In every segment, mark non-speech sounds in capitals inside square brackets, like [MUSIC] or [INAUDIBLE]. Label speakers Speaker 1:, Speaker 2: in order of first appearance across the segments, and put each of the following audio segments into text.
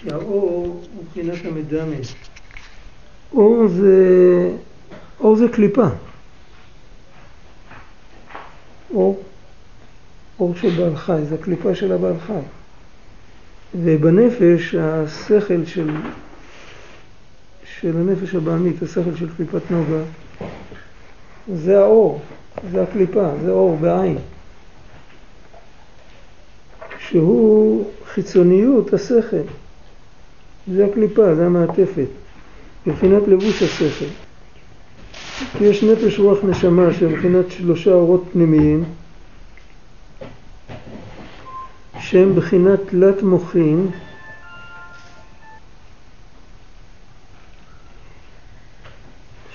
Speaker 1: כי האור הוא מבחינת המדמה. אור זה, אור זה קליפה. אור, אור של בעל חי, זה הקליפה של הבעל חי. ובנפש השכל של, של הנפש הבעמית, השכל של קליפת נוגה, זה האור, זה הקליפה, זה אור בעין. שהוא חיצוניות השכל. זה הקליפה, זה המעטפת, מבחינת לבוש השכל. יש נפש רוח נשמה שמבחינת שלושה אורות פנימיים שהם בחינת תלת מוחין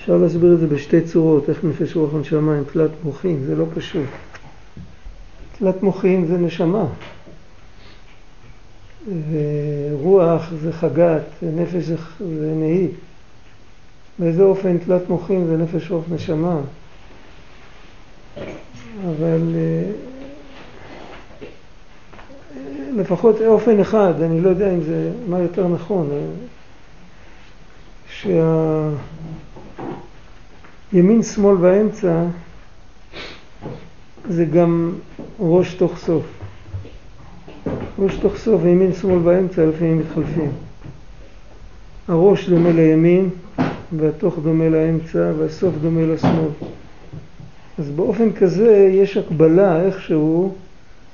Speaker 1: אפשר להסביר את זה בשתי צורות, איך נפש רוח נשמה עם תלת מוחין, זה לא פשוט. תלת מוחין זה נשמה, ורוח זה חגת, ונפש זה, נהי. באיזה אופן תלת מוחין זה נפש רוח נשמה. אבל אה, לפחות אופן אחד, אני לא יודע אם זה, מה יותר נכון, אה, שהימין שמאל והאמצע זה גם ראש תוך סוף. ראש תוך סוף וימין שמאל באמצע לפעמים מתחלפים. הראש דומה לימין והתוך דומה לאמצע והסוף דומה לשמאל. אז באופן כזה יש הקבלה איכשהו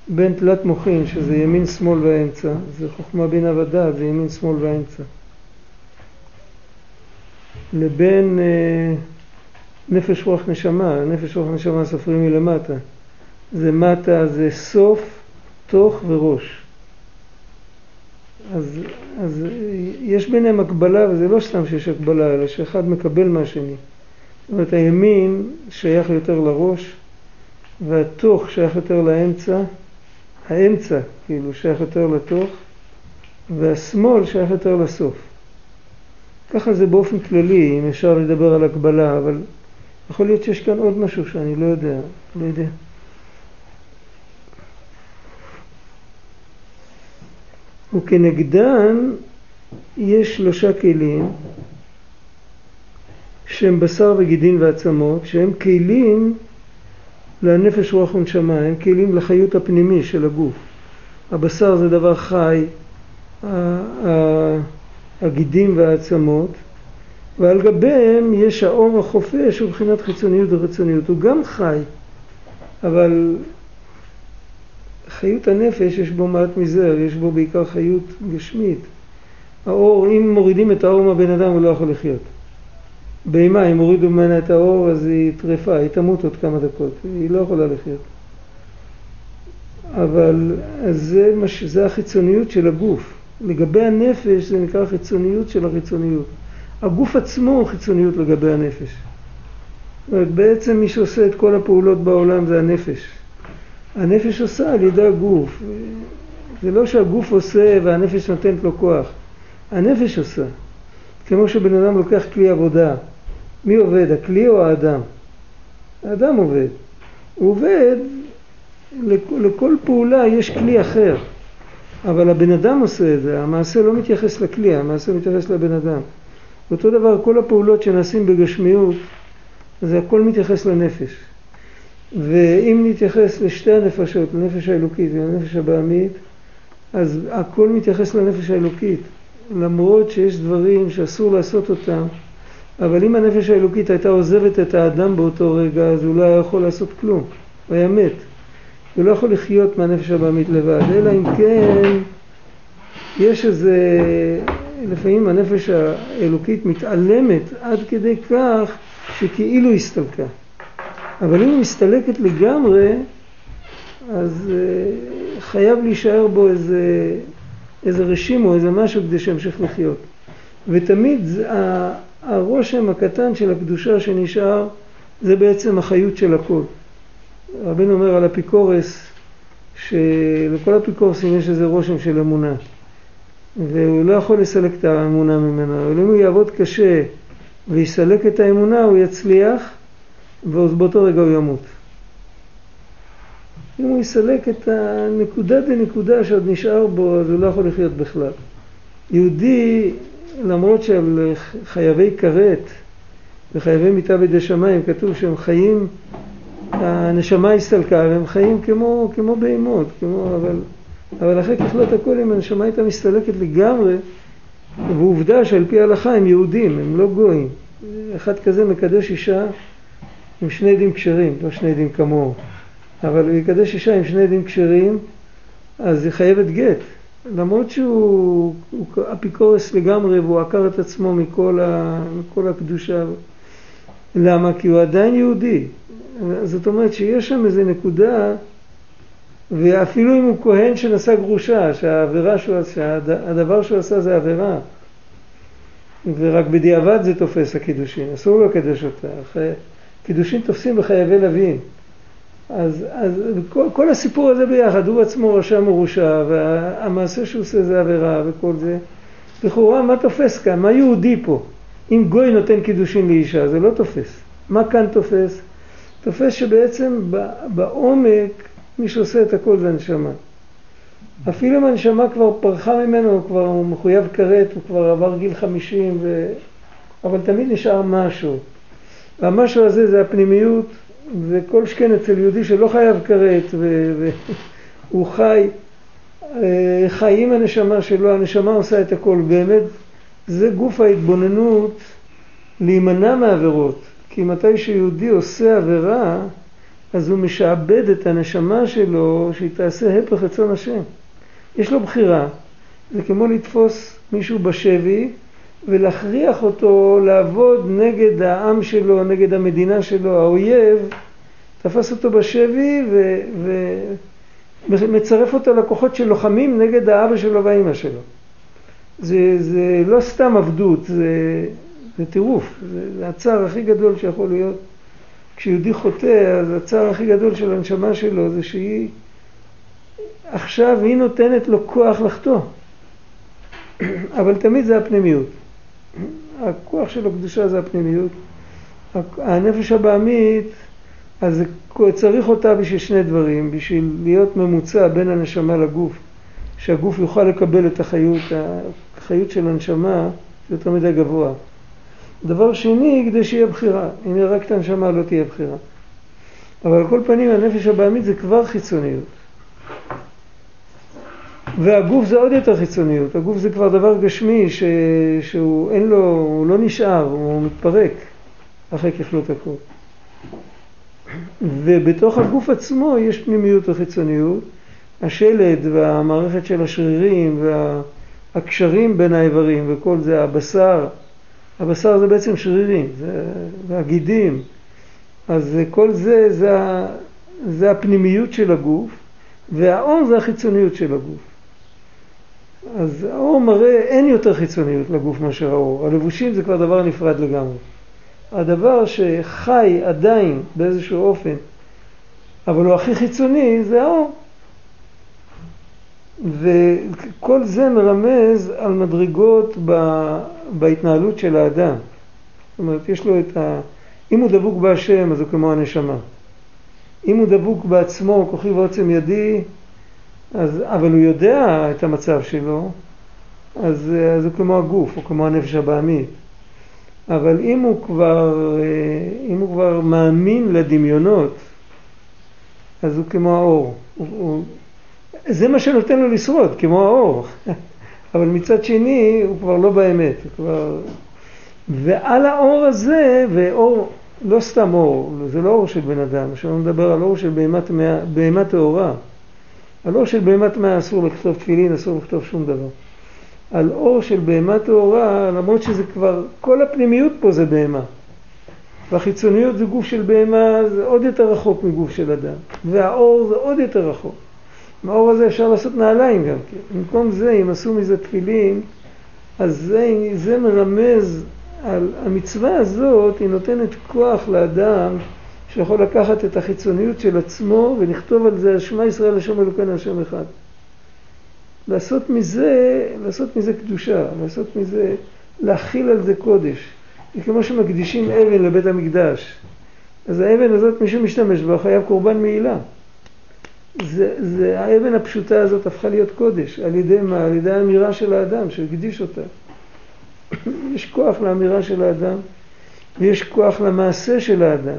Speaker 1: בין תלת מוחין שזה ימין שמאל והאמצע, זה חוכמה בינה ודעת, זה ימין שמאל והאמצע, לבין אה, נפש רוח נשמה, נפש רוח נשמה סופרים מלמטה, זה מטה זה סוף, תוך וראש. אז, אז יש ביניהם הקבלה, וזה לא סתם שיש הקבלה, אלא שאחד מקבל מהשני. זאת אומרת, הימין שייך יותר לראש, והתוך שייך יותר לאמצע, האמצע כאילו שייך יותר לתוך, והשמאל שייך יותר לסוף. ככה זה באופן כללי, אם אפשר לדבר על הקבלה, אבל יכול להיות שיש כאן עוד משהו שאני לא יודע, לא יודע. וכנגדן יש שלושה כלים שהם בשר וגידין ועצמות, שהם כלים לנפש רוח ונשמה, הם כלים לחיות הפנימי של הגוף. הבשר זה דבר חי, הגידים והעצמות, ועל גביהם יש האור החופש ובחינת חיצוניות ורצוניות. הוא גם חי, אבל חיות הנפש יש בו מעט מזער, יש בו בעיקר חיות גשמית. האור, אם מורידים את האור מהבן אדם הוא לא יכול לחיות. בהמה, אם הורידו ממנה את האור אז היא טרפה, היא תמות עוד כמה דקות, היא לא יכולה לחיות. אבל זה, מש, זה החיצוניות של הגוף. לגבי הנפש זה נקרא חיצוניות של החיצוניות. הגוף עצמו הוא חיצוניות לגבי הנפש. זאת אומרת, בעצם מי שעושה את כל הפעולות בעולם זה הנפש. הנפש עושה על ידי הגוף. זה לא שהגוף עושה והנפש נותנת לו כוח. הנפש עושה. כמו שבן אדם לוקח כלי עבודה. מי עובד, הכלי או האדם? האדם עובד. הוא עובד, לכל פעולה יש כלי אחר. אבל הבן אדם עושה את זה, המעשה לא מתייחס לכלי, המעשה מתייחס לבן אדם. אותו דבר, כל הפעולות שנעשים בגשמיות, זה הכל מתייחס לנפש. ואם נתייחס לשתי הנפשות, לנפש האלוקית ולנפש הבעמית, אז הכל מתייחס לנפש האלוקית, למרות שיש דברים שאסור לעשות אותם, אבל אם הנפש האלוקית הייתה עוזבת את האדם באותו רגע, אז הוא לא היה יכול לעשות כלום, הוא היה מת. הוא לא יכול לחיות מהנפש הבעמית לבד, אלא אם כן יש איזה, לפעמים הנפש האלוקית מתעלמת עד כדי כך שכאילו הסתלקה. אבל אם היא מסתלקת לגמרי, אז uh, חייב להישאר בו איזה, איזה רשים או איזה משהו כדי שימשיך לחיות. ותמיד הרושם הקטן של הקדושה שנשאר זה בעצם החיות של הכל. רבינו אומר על אפיקורס שלכל אפיקורסים יש איזה רושם של אמונה והוא לא יכול לסלק את האמונה ממנו, אבל אם הוא יעבוד קשה ויסלק את האמונה הוא יצליח ובאותו רגע הוא ימות. אם הוא יסלק את הנקודה דנקודה שעוד נשאר בו, אז הוא לא יכול לחיות בכלל. יהודי, למרות שעל חייבי כרת וחייבי מיטה בידי שמיים כתוב שהם חיים, הנשמה הסתלקה והם חיים כמו, כמו בהמות, כמו, אבל, אבל אחרי ככלות הכל אם הנשמה הייתה מסתלקת לגמרי ועובדה שעל פי ההלכה הם יהודים, הם לא גויים. אחד כזה מקדש אישה עם שני עדים כשרים, לא שני עדים כמוהו, אבל הוא יקדש אישה עם שני עדים כשרים, אז היא חייבת גט. למרות שהוא אפיקורס לגמרי והוא עקר את עצמו מכל, ה, מכל הקדושה. למה? כי הוא עדיין יהודי. זאת אומרת שיש שם איזה נקודה, ואפילו אם הוא כהן שנשא גרושה, שהעבירה שהוא עשה, הדבר שהוא עשה זה עבירה, ורק בדיעבד זה תופס הקידושין, אסור לו לקדש אותה. קידושין תופסים בחייבי לווים. אז, אז כל, כל הסיפור הזה ביחד, הוא עצמו רשע מרושע, והמעשה שהוא עושה זה עבירה וכל זה, לכאורה מה תופס כאן? מה יהודי פה? אם גוי נותן קידושין לאישה, זה לא תופס. מה כאן תופס? תופס שבעצם בעומק מי שעושה את הכל זה הנשמה. אפילו אם הנשמה כבר פרחה ממנו, הוא כבר הוא מחויב כרת, הוא כבר עבר גיל חמישים, ו... אבל תמיד נשאר משהו. והמשהו הזה זה הפנימיות, וכל שכן אצל יהודי שלא חייב כרת, והוא [LAUGHS] חי, אה, חי עם הנשמה שלו, הנשמה עושה את הכל. באמת, זה גוף ההתבוננות להימנע מעבירות. כי מתי שיהודי עושה עבירה, אז הוא משעבד את הנשמה שלו שהיא תעשה הפך רצון השם. יש לו בחירה. זה כמו לתפוס מישהו בשבי ולהכריח אותו לעבוד נגד העם שלו, נגד המדינה שלו, האויב, תפס אותו בשבי ומצרף אותו לכוחות של לוחמים נגד האבא שלו והאימא שלו. זה, זה לא סתם עבדות, זה, זה טירוף, זה, זה הצער הכי גדול שיכול להיות. כשיהודי חוטא, אז הצער הכי גדול של הנשמה שלו זה שהיא עכשיו היא נותנת לו כוח לחטוא. [CLEARS THROAT] אבל תמיד זה הפנימיות. הכוח של הקדושה זה הפנימיות. הנפש הבעמית, אז צריך אותה בשביל שני דברים, בשביל להיות ממוצע בין הנשמה לגוף, שהגוף יוכל לקבל את החיות, החיות של הנשמה זה יותר מדי גבוה. דבר שני, כדי שיהיה בחירה. אם יהיה רק את הנשמה לא תהיה בחירה. אבל על כל פנים הנפש הבעמית זה כבר חיצוניות. והגוף זה עוד יותר חיצוניות, הגוף זה כבר דבר גשמי ש... שהוא אין לו, הוא לא נשאר, הוא מתפרק אחרי ככלות הכל. ובתוך הגוף עצמו יש פנימיות וחיצוניות, השלד והמערכת של השרירים והקשרים בין האיברים וכל זה, הבשר, הבשר זה בעצם שרירים, זה, והגידים, אז כל זה, זה, זה הפנימיות של הגוף, והאור זה החיצוניות של הגוף. אז האור מראה, אין יותר חיצוניות לגוף מאשר האור. הלבושים זה כבר דבר נפרד לגמרי. הדבר שחי עדיין באיזשהו אופן, אבל הוא הכי חיצוני, זה האור. וכל זה מרמז על מדרגות בהתנהלות של האדם. זאת אומרת, יש לו את ה... אם הוא דבוק בהשם, אז הוא כמו הנשמה. אם הוא דבוק בעצמו, כוחי ועוצם ידי, אז, אבל הוא יודע את המצב שלו, אז, אז הוא כמו הגוף, הוא כמו הנפש הבעמית. אבל אם הוא כבר, אם הוא כבר מאמין לדמיונות, אז הוא כמו האור. הוא, הוא, זה מה שנותן לו לשרוד, כמו האור. [LAUGHS] אבל מצד שני, הוא כבר לא באמת. הוא כבר... ועל האור הזה, ואור, לא סתם אור, זה לא אור של בן אדם, שלא נדבר על אור של בהמה טהורה. על אור של בהמה טמאה אסור לכתוב תפילין, אסור לכתוב שום דבר. על אור של בהמה טהורה, למרות שזה כבר, כל הפנימיות פה זה בהמה. והחיצוניות זה גוף של בהמה, זה עוד יותר רחוק מגוף של אדם. והאור זה עוד יותר רחוק. מהאור הזה אפשר לעשות נעליים גם כן. במקום זה, אם עשו מזה תפילין, אז זה, זה מרמז על המצווה הזאת, היא נותנת כוח לאדם שיכול לקחת את החיצוניות של עצמו ולכתוב על זה שמע ישראל השם אלוקינו השם אחד. לעשות מזה, לעשות מזה קדושה, לעשות מזה, להכיל על זה קודש. זה כמו שמקדישים אבן לבית המקדש. אז האבן הזאת, מי שמשתמש בה חייב קורבן מעילה. זה, זה, האבן הפשוטה הזאת הפכה להיות קודש. על ידי מה? על ידי האמירה של האדם, שהקדיש אותה. [COUGHS] יש כוח לאמירה של האדם, ויש כוח למעשה של האדם.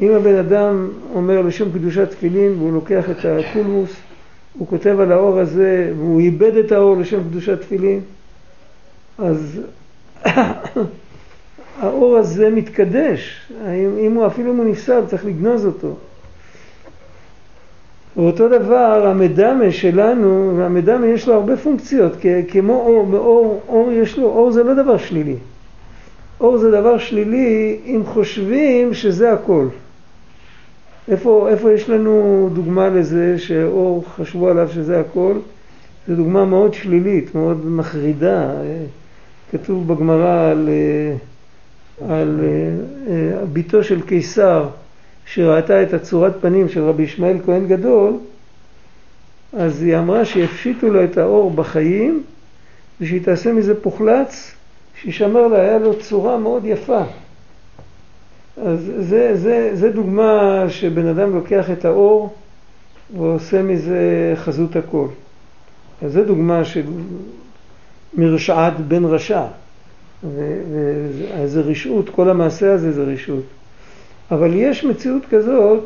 Speaker 1: אם הבן אדם אומר לשם קדושת תפילין והוא לוקח את הקולמוס, הוא כותב על האור הזה והוא איבד את האור לשם קדושת תפילין, אז [COUGHS] האור הזה מתקדש. אם הוא, אפילו אם הוא נפסד, צריך לגנוז אותו. ואותו דבר המדמה שלנו, והמדמה יש לו הרבה פונקציות, כמו אור, אור, אור יש לו, אור זה לא דבר שלילי. אור זה דבר שלילי אם חושבים שזה הכל. איפה, איפה יש לנו דוגמה לזה שאור חשבו עליו שזה הכל? זו דוגמה מאוד שלילית, מאוד מחרידה. כתוב בגמרא על, על ביתו של קיסר שראתה את הצורת פנים של רבי ישמעאל כהן גדול, אז היא אמרה שיפשיטו לו את האור בחיים ושהיא תעשה מזה פוחלץ, שישמר לה, היה לו צורה מאוד יפה. אז זה, זה, זה דוגמה שבן אדם לוקח את האור ועושה מזה חזות הכל. אז זה דוגמה של מרשעת בן רשע. וזה רשעות, כל המעשה הזה זה רשעות. אבל יש מציאות כזאת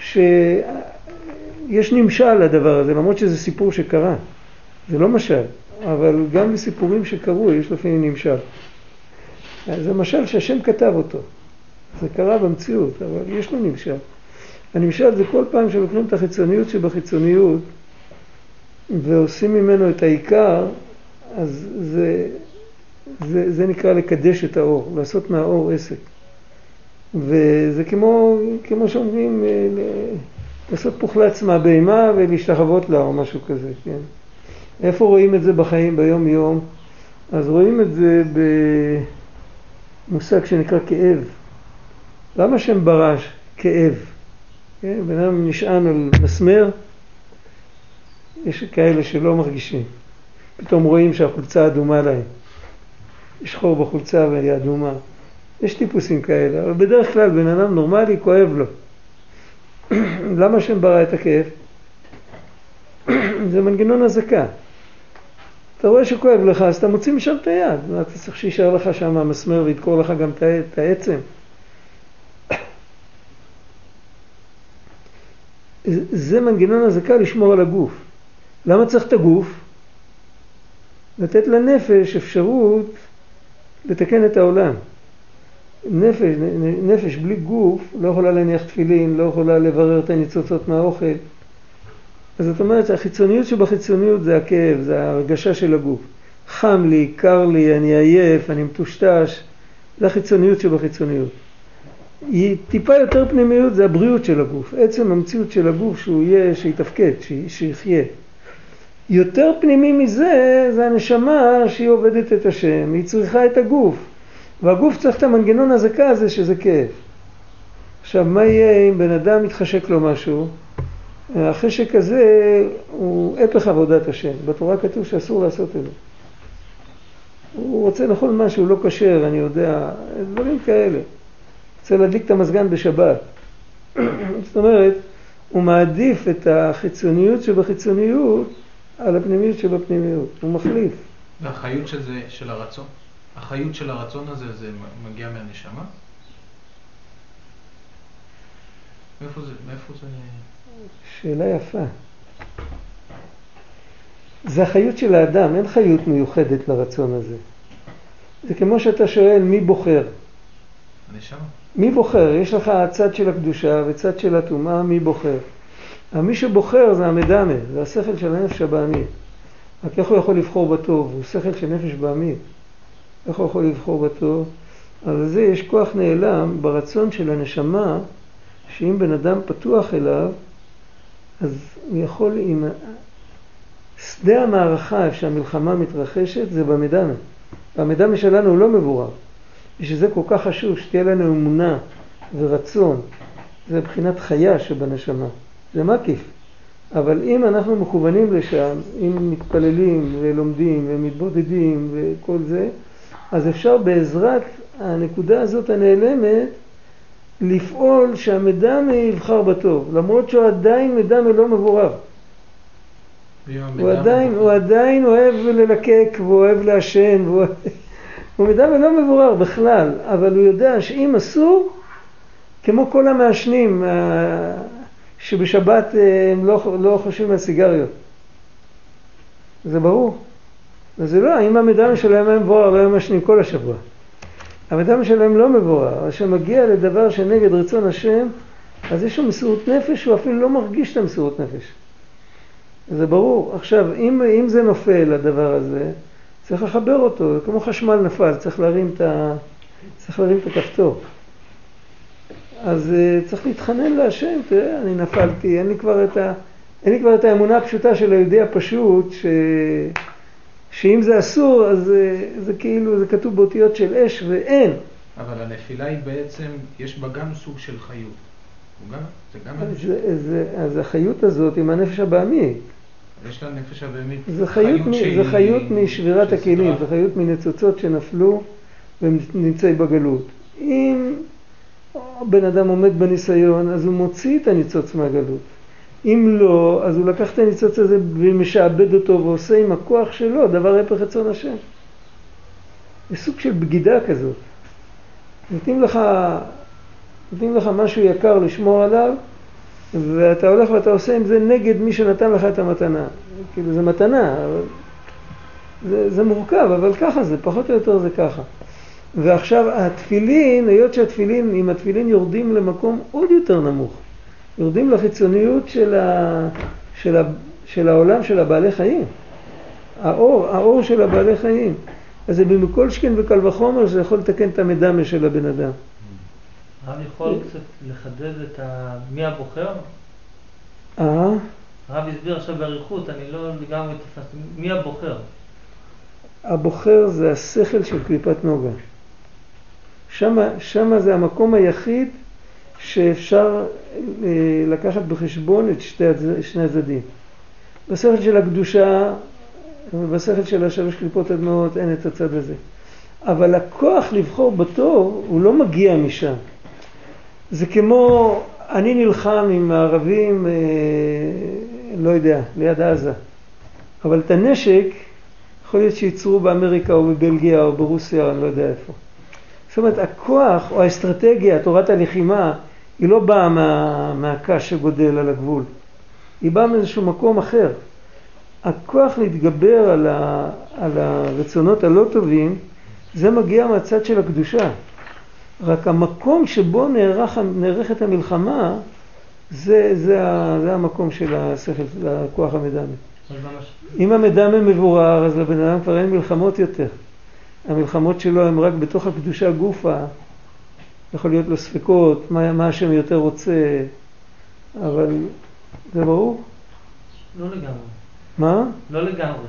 Speaker 1: שיש נמשל לדבר הזה, למרות שזה סיפור שקרה. זה לא משל, אבל גם בסיפורים שקרו יש לפעמים נמשל. זה משל שהשם כתב אותו. זה קרה במציאות, אבל יש לו נמשל. הנמשל זה כל פעם שלוקחים את החיצוניות שבחיצוניות ועושים ממנו את העיקר, אז זה, זה, זה נקרא לקדש את האור, לעשות מהאור עסק. וזה כמו, כמו שאומרים, אה, לעשות פוחלץ מהבהמה ולהשתחוות לה או משהו כזה, כן? איפה רואים את זה בחיים ביום יום? אז רואים את זה במושג שנקרא כאב. למה שם ברש כאב? כן? בן אדם נשען על מסמר, יש כאלה שלא מרגישים. פתאום רואים שהחולצה אדומה להם. יש חור בחולצה והיא אדומה. יש טיפוסים כאלה, אבל בדרך כלל בן אדם נורמלי כואב לו. [CLEARS THROAT] למה שם ברא את הכאב? [CLEARS THROAT] זה מנגנון אזעקה. אתה רואה שכואב לך, אז אתה מוציא משם את היד. אתה צריך שישאר לך שם המסמר וידקור לך גם את העצם. זה מנגנון אזעקה לשמור על הגוף. למה צריך את הגוף? לתת לנפש אפשרות לתקן את העולם. נפש, נפש בלי גוף לא יכולה להניח תפילין, לא יכולה לברר את הניצוצות מהאוכל. אז זאת אומרת שהחיצוניות שבחיצוניות זה הכאב, זה ההרגשה של הגוף. חם לי, קר לי, אני עייף, אני מטושטש, זה החיצוניות שבחיצוניות. היא טיפה יותר פנימיות, זה הבריאות של הגוף. עצם המציאות של הגוף שהוא יהיה, שיתפקד, שיחיה. יותר פנימי מזה, זה הנשמה שהיא עובדת את השם, היא צריכה את הגוף. והגוף צריך את המנגנון הזקה הזה שזה כאב. עכשיו, מה יהיה אם בן אדם מתחשק לו משהו? החשק הזה הוא הפך עבודת השם. בתורה כתוב שאסור לעשות את זה. הוא רוצה לאכול משהו לא כשר, אני יודע, דברים כאלה. רוצה להדליק את המזגן בשבת. [CLEARS THROAT] זאת אומרת, הוא מעדיף את החיצוניות שבחיצוניות על הפנימיות שבפנימיות. הוא מחליף.
Speaker 2: והחיות של זה, של הרצון? החיות של הרצון הזה, זה מגיע מהנשמה? מאיפה זה? מאיפה זה...
Speaker 1: שאלה יפה. זה החיות של האדם, אין חיות מיוחדת לרצון הזה. זה כמו שאתה שואל מי בוחר.
Speaker 2: הנשמה.
Speaker 1: מי בוחר? יש לך צד של הקדושה וצד של הטומאה, מי בוחר? מי שבוחר זה המדמה, זה השכל של הנפש הבעמית. רק איך הוא יכול לבחור בטוב? הוא שכל של נפש בעמית. איך הוא יכול לבחור בטוב? אבל לזה יש כוח נעלם ברצון של הנשמה, שאם בן אדם פתוח אליו, אז הוא יכול, עם שדה המערכה, איפה שהמלחמה מתרחשת, זה במדמה. והמדמה שלנו הוא לא מבורר. ושזה כל כך חשוב שתהיה לנו אמונה ורצון. זה מבחינת חיה שבנשמה. זה מקיף. אבל אם אנחנו מכוונים לשם, אם מתפללים ולומדים ומתבודדים וכל זה, אז אפשר בעזרת הנקודה הזאת הנעלמת לפעול שהמדמה יבחר בטוב, למרות שהוא עדיין מדמה לא מבורר. הוא עדיין, הוא עדיין אוהב ללקק והוא אוהב לעשן, והוא... הוא מדמה לא מבורר בכלל, אבל הוא יודע שאם אסור, כמו כל המעשנים אה, שבשבת אה, הם לא, לא חושבים על סיגריות. זה ברור. וזה לא, אם המדמה שלהם היה מבורר, לא היו מעשנים כל השבוע. המדמה שלהם לא מבורר, אבל כשמגיע לדבר שנגד רצון השם, אז יש לו מסירות נפש, הוא אפילו לא מרגיש את המסירות נפש. זה ברור. עכשיו, אם, אם זה נופל, הדבר הזה, צריך לחבר אותו, כמו חשמל נפל, צריך להרים את, ה... צריך להרים את הכפתור. אז uh, צריך להתחנן להשם, תראה, אני נפלתי, אין לי כבר את, ה... אין לי כבר את האמונה הפשוטה של היהודי הפשוט, ש... שאם זה אסור, אז זה, זה כאילו, זה כתוב באותיות של אש ואין.
Speaker 2: אבל הנפילה היא בעצם, יש בה גם סוג של חיות. גם, זה גם.
Speaker 1: זה, זה, אז החיות הזאת עם הנפש הבעמית.
Speaker 2: יש לה נפש הבהמית.
Speaker 1: זה חיות, מ, זה חיות משבירת הכלים, זה חיות מניצוצות שנפלו והם נמצאים בגלות. אם בן אדם עומד בניסיון, אז הוא מוציא את הניצוץ מהגלות. אם לא, אז הוא לקח את הניצוץ הזה ומשעבד אותו ועושה עם הכוח שלו דבר הפך רצון השם. זה סוג של בגידה כזאת. נותנים לך, נותנים לך משהו יקר לשמור עליו, ואתה הולך ואתה עושה עם זה נגד מי שנתן לך את המתנה. כאילו זה מתנה, אבל זה, זה מורכב, אבל ככה זה, פחות או יותר זה ככה. ועכשיו התפילין, היות שהתפילין, אם התפילין יורדים למקום עוד יותר נמוך, יורדים לחיצוניות של, ה, של, ה, של העולם של הבעלי חיים, האור, האור של הבעלי חיים. אז זה במכל שכן וקל וחומר שזה יכול לתקן את המדמה של הבן אדם.
Speaker 3: הרב יכול קצת לחדד את ה... מי הבוחר?
Speaker 1: אה?
Speaker 3: הרב הסביר עכשיו באריכות, אני לא לגמרי תפסתי. מי הבוחר?
Speaker 1: הבוחר זה השכל של קליפת נוגה. שמה, שמה זה המקום היחיד שאפשר אה, לקחת בחשבון את שתי, שני הצדדים. בשכל של הקדושה ובשכל של השלוש קליפות אדמות אין את הצד הזה. אבל הכוח לבחור בטוב הוא לא מגיע משם. זה כמו, אני נלחם עם הערבים, אה, לא יודע, ליד עזה, אבל את הנשק יכול להיות שייצרו באמריקה או בבלגיה או ברוסיה אני לא יודע איפה. זאת אומרת, הכוח או האסטרטגיה, תורת הלחימה, היא לא באה מה, מהקש שגודל על הגבול, היא באה מאיזשהו מקום אחר. הכוח להתגבר על, ה, על הרצונות הלא טובים, זה מגיע מהצד של הקדושה. רק המקום שבו נערך, נערכת המלחמה, זה, זה, זה המקום של השכל, של הכוח המדמה. אם המדמה מבורר, אז לבן אדם כבר אין מלחמות יותר. המלחמות שלו הן רק בתוך הקדושה גופה. יכול להיות לו ספקות, מה, מה השם יותר רוצה, אבל זה ברור?
Speaker 3: לא לגמרי.
Speaker 1: מה?
Speaker 3: לא לגמרי.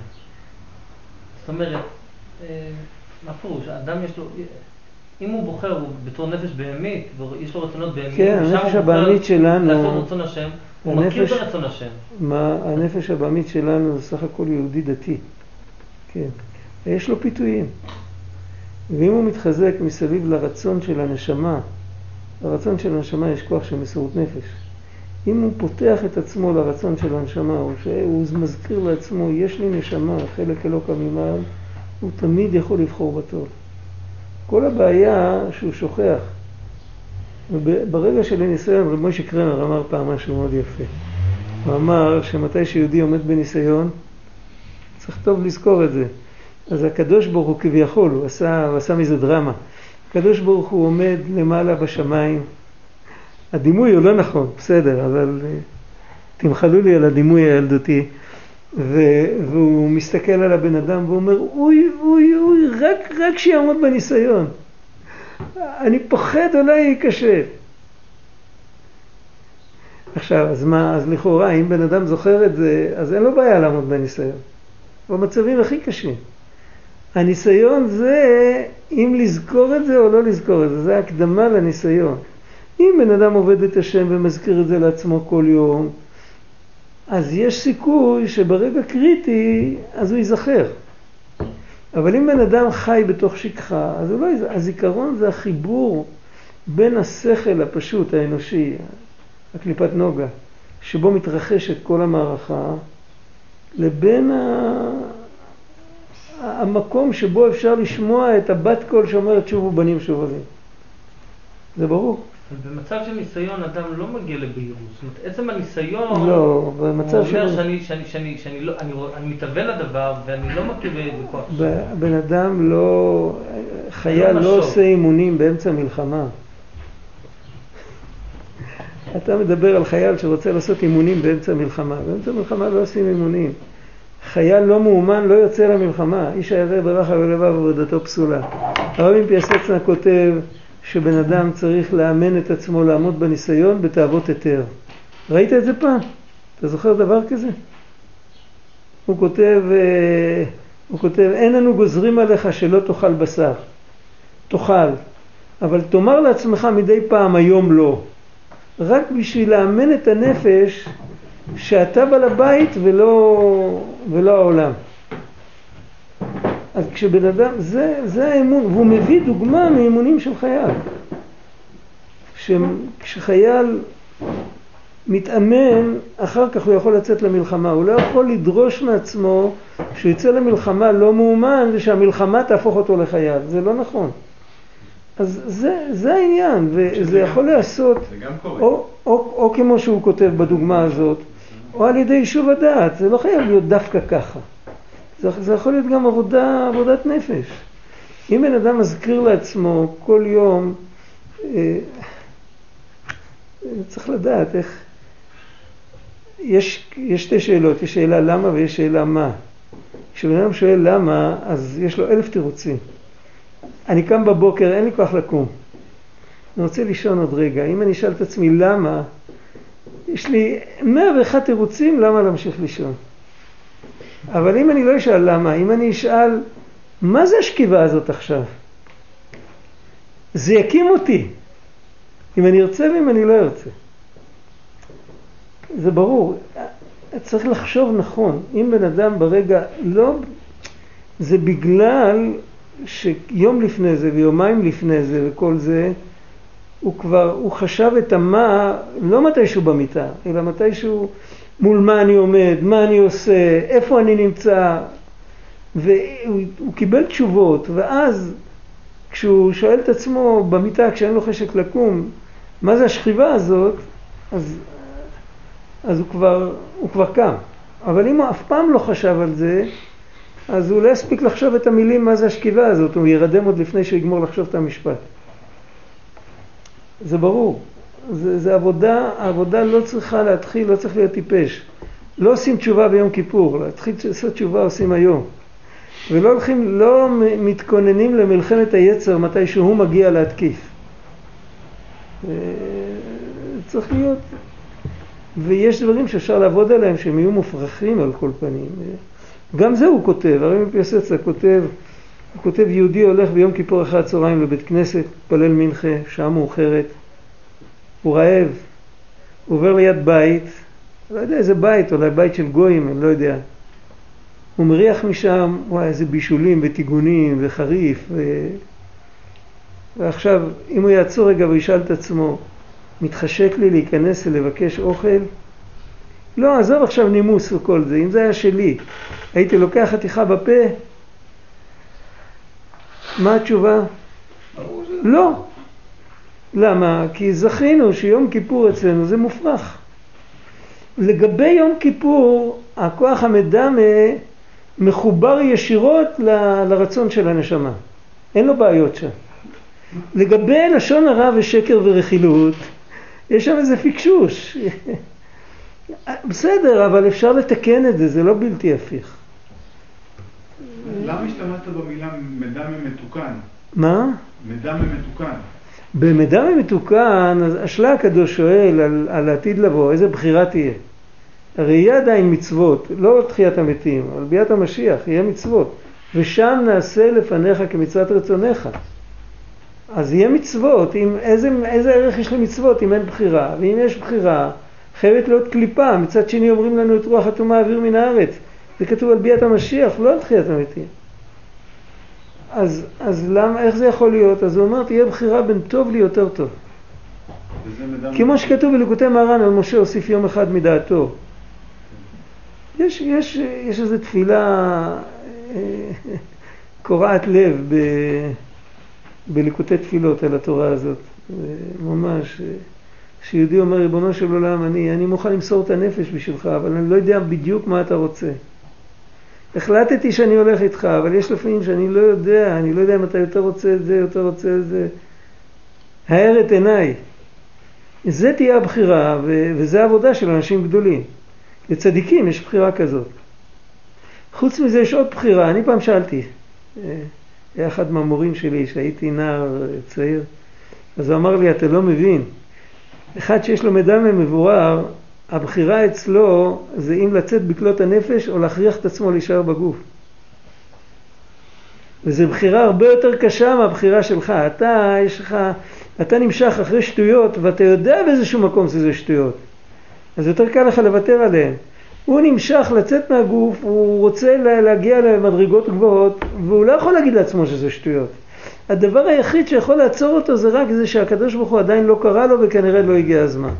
Speaker 3: זאת אומרת, אה, מה פירוש? האדם יש לו, אם הוא בוחר, הוא בתור נפש בהמית, ויש לו רצונות בהמית,
Speaker 1: כן, הנפש הבהמית שלנו,
Speaker 3: לעשות רצון השם, הוא מכיר ברצון השם.
Speaker 1: מה, הנפש הבהמית שלנו זה סך הכל יהודי דתי, כן. יש לו פיתויים. ואם הוא מתחזק מסביב לרצון של הנשמה, לרצון של הנשמה יש כוח של מסירות נפש. אם הוא פותח את עצמו לרצון של הנשמה, או שהוא מזכיר לעצמו, יש לי נשמה, חלק אלוקא ממעל, הוא תמיד יכול לבחור בטוב. כל הבעיה שהוא שוכח. ברגע של הניסיון, רב משה קרמר אמר פעם משהו מאוד יפה. הוא אמר שמתי שיהודי עומד בניסיון, צריך טוב לזכור את זה. אז הקדוש ברוך הוא כביכול, הוא עשה, הוא עשה מזה דרמה. הקדוש ברוך הוא עומד למעלה בשמיים. הדימוי הוא לא נכון, בסדר, אבל אה, תמחלו לי על הדימוי הילדותי. והוא מסתכל על הבן אדם ואומר, אוי, אוי, אוי, רק, רק שיעמוד בניסיון. אני פוחד אולי ייכשל. עכשיו, אז מה, אז לכאורה, אם בן אדם זוכר את זה, אז אין לו בעיה לעמוד בניסיון. במצבים הכי קשים. הניסיון זה אם לזכור את זה או לא לזכור את זה, זה הקדמה לניסיון. אם בן אדם עובד את השם ומזכיר את זה לעצמו כל יום, אז יש סיכוי שברגע קריטי, אז הוא ייזכר. אבל אם בן אדם חי בתוך שכחה, אז הוא לא ייזכר. הזיכרון זה החיבור בין השכל הפשוט, האנושי, הקליפת נוגה, שבו מתרחשת כל המערכה, לבין ה... המקום שבו אפשר לשמוע את הבת קול שאומרת שובו בנים שובבים. זה ברור.
Speaker 3: במצב של ניסיון אדם לא מגיע לבהירות. זאת אומרת, עצם הניסיון,
Speaker 1: לא, במצב
Speaker 3: של... הוא אומר. שאני, שאני, שאני, שאני לא, אני, אני מתאבל לדבר ואני לא מכיר בכוח.
Speaker 1: בן אדם לא, חייל לא, לא עושה אימונים באמצע מלחמה. אתה מדבר על חייל שרוצה לעשות אימונים באמצע מלחמה. באמצע מלחמה לא עושים אימונים. חייל לא מאומן לא יוצא למלחמה. איש הירא ברכה ולבב עבודתו פסולה. הרבי פייסצנה כותב שבן אדם צריך לאמן את עצמו לעמוד בניסיון בתאוות היתר. ראית את זה פעם? אתה זוכר דבר כזה? הוא כותב, אה, הוא כותב, אין לנו גוזרים עליך שלא תאכל בשר. תאכל, אבל תאמר לעצמך מדי פעם היום לא. רק בשביל לאמן את הנפש שאתה בעל הבית ולא, ולא העולם. אז כשבן אדם, זה, זה האמון, והוא מביא דוגמה מאמונים של חייל. כשחייל מתאמן, אחר כך הוא יכול לצאת למלחמה. הוא לא יכול לדרוש מעצמו שהוא יצא למלחמה לא מאומן ושהמלחמה תהפוך אותו לחייל. זה לא נכון. אז זה, זה העניין, וזה יכול להיעשות, או, או, או, או כמו שהוא כותב בדוגמה הזאת, או על ידי יישוב הדעת, זה לא חייב להיות דווקא ככה. זה, זה יכול להיות גם עבודה, עבודת נפש. אם בן אדם מזכיר לעצמו כל יום, אה, צריך לדעת איך, יש, יש שתי שאלות, יש שאלה למה ויש שאלה מה. כשבן אדם שואל למה, אז יש לו אלף תירוצים. אני קם בבוקר, אין לי כוח לקום. אני רוצה לישון עוד רגע. אם אני אשאל את עצמי למה, יש לי מאה ואחד תירוצים למה להמשיך לישון. אבל אם אני לא אשאל למה, אם אני אשאל מה זה השכיבה הזאת עכשיו, זה יקים אותי, אם אני ארצה ואם אני לא ארצה. זה ברור, צריך לחשוב נכון, אם בן אדם ברגע לא, זה בגלל שיום לפני זה ויומיים לפני זה וכל זה, הוא כבר, הוא חשב את המה לא מתישהו במיטה, אלא מתישהו מול מה אני עומד, מה אני עושה, איפה אני נמצא, והוא קיבל תשובות, ואז כשהוא שואל את עצמו במיטה, כשאין לו חשק לקום, מה זה השכיבה הזאת, אז, אז הוא, כבר, הוא כבר קם. אבל אם הוא אף פעם לא חשב על זה, אז הוא לא יספיק לחשוב את המילים מה זה השכיבה הזאת, הוא ירדם עוד לפני שהוא יגמור לחשוב את המשפט. זה ברור. זה, זה עבודה, העבודה לא צריכה להתחיל, לא צריך להיות טיפש. לא עושים תשובה ביום כיפור, להתחיל לעשות תשובה עושים היום. ולא הולכים, לא מתכוננים למלחמת היצר מתי שהוא מגיע להתקיף. צריך להיות, ויש דברים שאפשר לעבוד עליהם שהם יהיו מופרכים על כל פנים. גם זה הוא כותב, הרי מפיאסצה כותב, הוא כותב יהודי הולך ביום כיפור אחרי הצהריים לבית כנסת, מתפלל מנחה, שעה מאוחרת, הוא רעב, הוא עובר ליד בית, לא יודע איזה בית, אולי בית של גויים, אני לא יודע. הוא מריח משם, וואי, איזה בישולים וטיגונים וחריף. ו... ועכשיו, אם הוא יעצור רגע וישאל את עצמו, מתחשק לי להיכנס ולבקש אוכל? לא, עזוב עכשיו נימוס וכל זה, אם זה היה שלי, הייתי לוקח חתיכה בפה? מה התשובה? לא. למה? כי זכינו שיום כיפור אצלנו זה מופרך. לגבי יום כיפור, הכוח המדמה מחובר ישירות ל, לרצון של הנשמה. אין לו בעיות שם. לגבי לשון הרע ושקר ורכילות, יש שם איזה פיקשוש. בסדר, אבל אפשר לתקן את זה, זה לא בלתי הפיך.
Speaker 4: למה השתמשת במילה מדמה מתוקן?
Speaker 1: מה?
Speaker 4: מדמה מתוקן.
Speaker 1: במידע מתוקן, אז השלה הקדוש שואל על, על העתיד לבוא, איזה בחירה תהיה? הרי יהיה עדיין מצוות, לא תחיית המתים, אבל ביאת המשיח, יהיה מצוות. ושם נעשה לפניך כמצוות רצונך. אז יהיה מצוות, אם, איזה, איזה ערך יש למצוות אם אין בחירה? ואם יש בחירה, חייבת להיות קליפה. מצד שני אומרים לנו את רוח הטומאה אוויר מן הארץ. זה כתוב על ביאת המשיח, לא על תחיית המתים. אז, אז למה, איך זה יכול להיות? אז הוא אומר, תהיה בחירה בין טוב ליותר טוב. כמו שכתוב בליקוטי מרן על משה הוסיף יום אחד מדעתו. יש, יש, יש איזו תפילה אה, קורעת לב ב, בליקוטי תפילות על התורה הזאת. ממש, אה, שיהודי אומר, ריבונו של עולם, אני, אני מוכן למסור את הנפש בשבילך, אבל אני לא יודע בדיוק מה אתה רוצה. החלטתי שאני הולך איתך, אבל יש לפעמים שאני לא יודע, אני לא יודע אם אתה יותר רוצה את זה, יותר רוצה את זה. האר את עיניי. זה תהיה הבחירה, ו- וזה העבודה של אנשים גדולים. לצדיקים יש בחירה כזאת. חוץ מזה יש עוד בחירה, אני פעם שאלתי, אה, היה אחד מהמורים שלי, שהייתי נער צעיר, אז הוא אמר לי, אתה לא מבין, אחד שיש לו מידע מבורר, הבחירה אצלו זה אם לצאת בכלות הנפש או להכריח את עצמו להישאר בגוף. וזו בחירה הרבה יותר קשה מהבחירה שלך. אתה, יש לך, אתה נמשך אחרי שטויות ואתה יודע באיזשהו מקום שזה שטויות. אז יותר קל לך לוותר עליהן. הוא נמשך לצאת מהגוף, הוא רוצה להגיע למדרגות גבוהות והוא לא יכול להגיד לעצמו שזה שטויות. הדבר היחיד שיכול לעצור אותו זה רק זה שהקדוש ברוך הוא עדיין לא קרא לו וכנראה לא הגיע הזמן.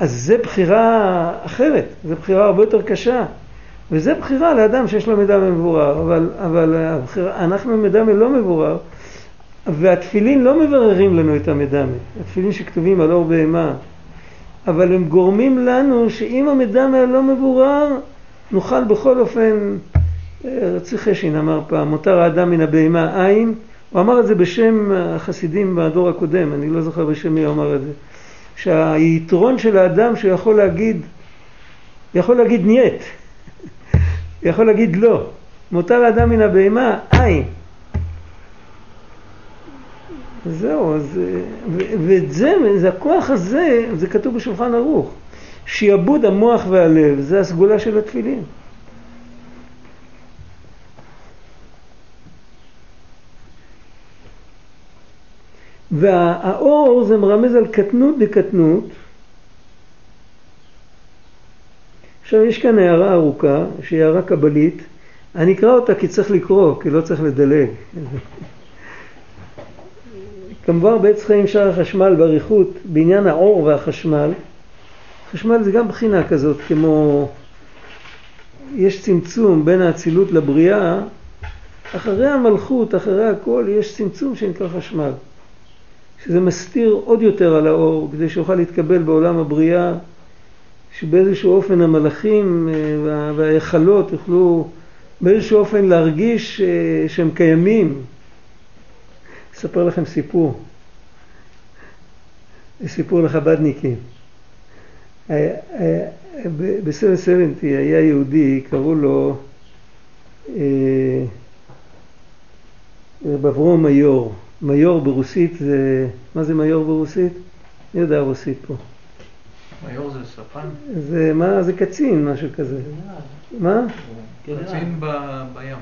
Speaker 1: אז זה בחירה אחרת, זו בחירה הרבה יותר קשה. וזה בחירה לאדם שיש לו מידע מבורר, אבל, אבל הבחירה, אנחנו מידע לא מבורר, והתפילין לא מבררים לנו את המידע, התפילין שכתובים על עור בהמה, אבל הם גורמים לנו שאם המידע לא מבורר, נוכל בכל אופן, רב צבי חשין אמר פעם, מותר האדם מן הבהמה אין, הוא אמר את זה בשם החסידים בדור הקודם, אני לא זוכר בשם מי הוא אמר את זה. שהיתרון של האדם שהוא יכול להגיד, יכול להגיד ניט, יכול להגיד לא. מותר האדם מן הבהמה, אין. זהו, אז, ואת זה, זה הכוח הזה, זה כתוב בשולחן ערוך. שיעבוד המוח והלב, זה הסגולה של התפילין. והאור זה מרמז על קטנות דקטנות. עכשיו יש כאן הערה ארוכה, שהיא הערה קבלית. אני אקרא אותה כי צריך לקרוא, כי לא צריך לדלג. [LAUGHS] כמובן בעץ חיים שער החשמל באריכות בעניין האור והחשמל. חשמל זה גם בחינה כזאת, כמו יש צמצום בין האצילות לבריאה, אחרי המלכות, אחרי הכל, יש צמצום שנקרא חשמל. שזה מסתיר עוד יותר על האור, כדי שיוכל להתקבל בעולם הבריאה, שבאיזשהו אופן המלאכים אה, וההיכלות יוכלו באיזשהו אופן להרגיש אה, שהם קיימים. אספר לכם סיפור, סיפור לחבדניקים. ב-770 היה יהודי, קראו לו רב אברום מיור. ברוסית זה, מה זה מיור ברוסית? מי יודע רוסית פה?
Speaker 2: מיור זה ספן?
Speaker 1: זה מה, זה קצין, משהו כזה. מה?
Speaker 2: קצין בים.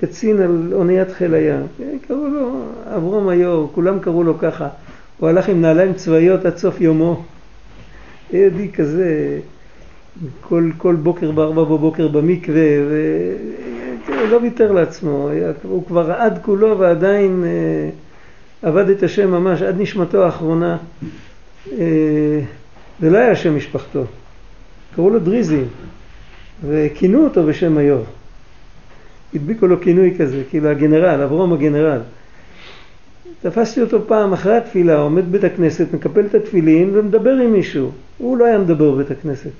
Speaker 1: קצין על אוניית חיל הים. קראו לו אברום מיור, כולם קראו לו ככה. הוא הלך עם נעליים צבאיות עד סוף יומו. יהודי כזה, כל, כל בוקר בארבע בבוקר במקווה, הוא לא ויתר לעצמו, הוא כבר עד כולו ועדיין אה, עבד את השם ממש עד נשמתו האחרונה. אה, זה לא היה שם משפחתו, קראו לו דריזי וכינו אותו בשם היו"ר. הדביקו לו כינוי כזה, כאילו הגנרל, אברום הגנרל. תפסתי אותו פעם אחרי התפילה, עומד בבית הכנסת, מקפל את התפילין ומדבר עם מישהו. הוא לא היה מדבר בבית הכנסת.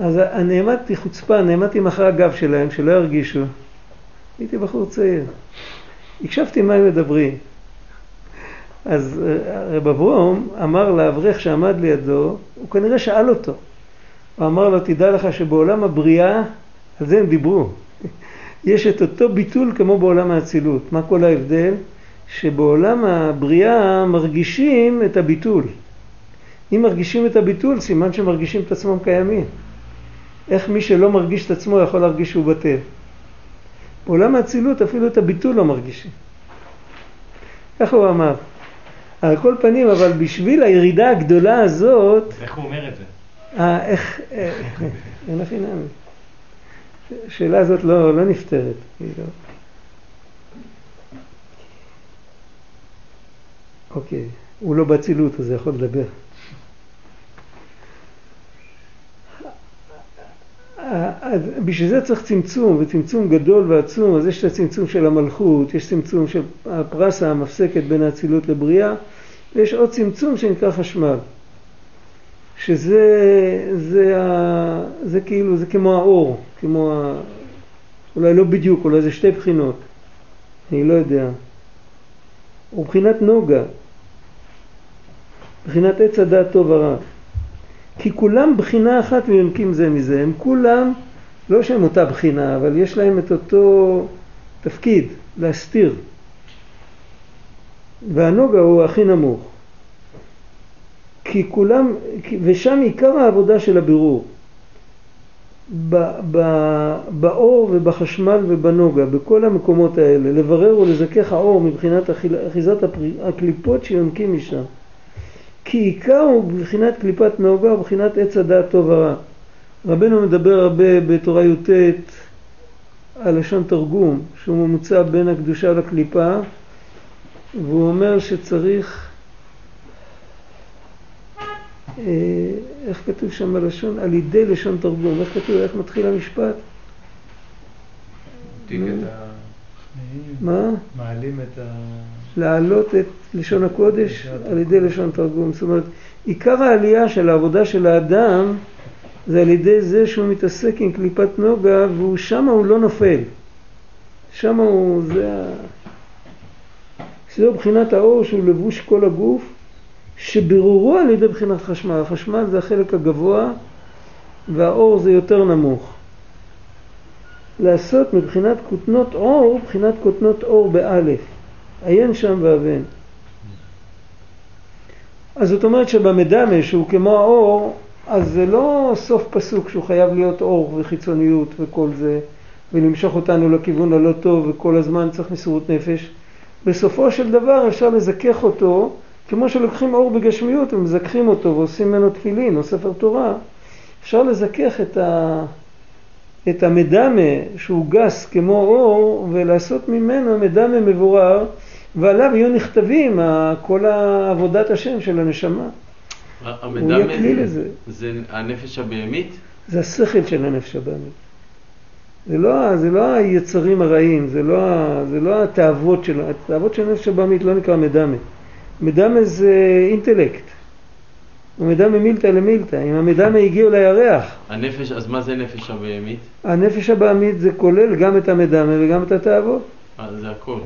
Speaker 1: אז נעמדתי חוצפה, נעמדתי מאחורי הגב שלהם, שלא ירגישו. הייתי בחור צעיר. הקשבתי מה הם מדברים. אז אה, רב אברום אמר לאברך שעמד לידו, הוא כנראה שאל אותו. הוא אמר לו, תדע לך שבעולם הבריאה, על זה הם דיברו. [LAUGHS] יש את אותו ביטול כמו בעולם האצילות. מה כל ההבדל? שבעולם הבריאה מרגישים את הביטול. אם מרגישים את הביטול, סימן שמרגישים את עצמם קיימים. איך מי שלא מרגיש את עצמו יכול להרגיש שהוא בטל? בעולם האצילות אפילו את הביטול לא מרגישים. ככה הוא אמר. על כל פנים, אבל בשביל הירידה הגדולה הזאת...
Speaker 3: איך הוא אומר את זה?
Speaker 1: אה, איך... אין הכי נמי. השאלה הזאת לא, לא נפתרת. כאילו. אוקיי, הוא לא באצילות, אז הוא יכול לדבר. בשביל זה צריך צמצום, וצמצום גדול ועצום, אז יש את הצמצום של המלכות, יש צמצום של הפרסה המפסקת בין האצילות לבריאה, ויש עוד צמצום שנקרא חשמל, שזה זה, ה, זה כאילו, זה כמו האור, כמו ה... אולי לא בדיוק, אולי זה שתי בחינות, אני לא יודע. הוא בחינת נוגה, בחינת עץ הדעת טוב ורע. כי כולם בחינה אחת ויונקים זה מזה, הם כולם, לא שהם אותה בחינה, אבל יש להם את אותו תפקיד, להסתיר. והנוגה הוא הכי נמוך. כי כולם, ושם עיקר העבודה של הבירור. באור ובחשמל ובנוגה, בכל המקומות האלה, לברר ולזכך האור מבחינת אחיזת הקליפות שיונקים משם. כי עיקר הוא בבחינת קליפת נוגה ובבחינת עץ הדעת טוב ורע. רבנו מדבר הרבה בתורה י"ט על לשון תרגום, שהוא ממוצע בין הקדושה לקליפה, והוא אומר שצריך, אה, איך כתוב שם בלשון? על ידי לשון תרגום. איך כתוב, איך מתחיל המשפט? מה?
Speaker 2: מעלים את ה...
Speaker 1: להעלות את לשון הקודש על ידי לשון תרגום. זאת אומרת, עיקר העלייה של העבודה של האדם זה על ידי זה שהוא מתעסק עם קליפת נוגה והוא שמה הוא לא נופל. שמה הוא, זה ה... זהו בחינת האור שהוא לבוש כל הגוף שבירורו על ידי בחינת חשמל. החשמל זה החלק הגבוה והאור זה יותר נמוך. לעשות מבחינת כותנות אור, מבחינת כותנות אור באלף. עיין שם ואבן. אז זאת אומרת שבמדמה שהוא כמו האור, אז זה לא סוף פסוק שהוא חייב להיות אור וחיצוניות וכל זה, ולמשוך אותנו לכיוון הלא טוב וכל הזמן צריך מסירות נפש. בסופו של דבר אפשר לזכך אותו, כמו שלוקחים אור בגשמיות ומזככים אותו ועושים ממנו תפילין או ספר תורה, אפשר לזכך את, ה... את המדמה שהוא גס כמו אור ולעשות ממנו מדמה מבורר ועליו יהיו נכתבים כל עבודת השם של הנשמה. הוא יהיה כלי לזה.
Speaker 5: זה הנפש הבהמית?
Speaker 1: זה השכל של הנפש הבהמית. זה לא, זה לא היצרים הרעים, זה לא, זה לא התאוות של, התאוות של הנפש הבהמית לא נקרא מדמה. מדמה זה אינטלקט. ומדמה מילתא למילתא, אם המדמה הגיעו לירח.
Speaker 5: הנפש, אז מה זה נפש הבהמית?
Speaker 1: הנפש הבהמית זה כולל גם את המדמה וגם את התאוות.
Speaker 5: אה, זה הכל.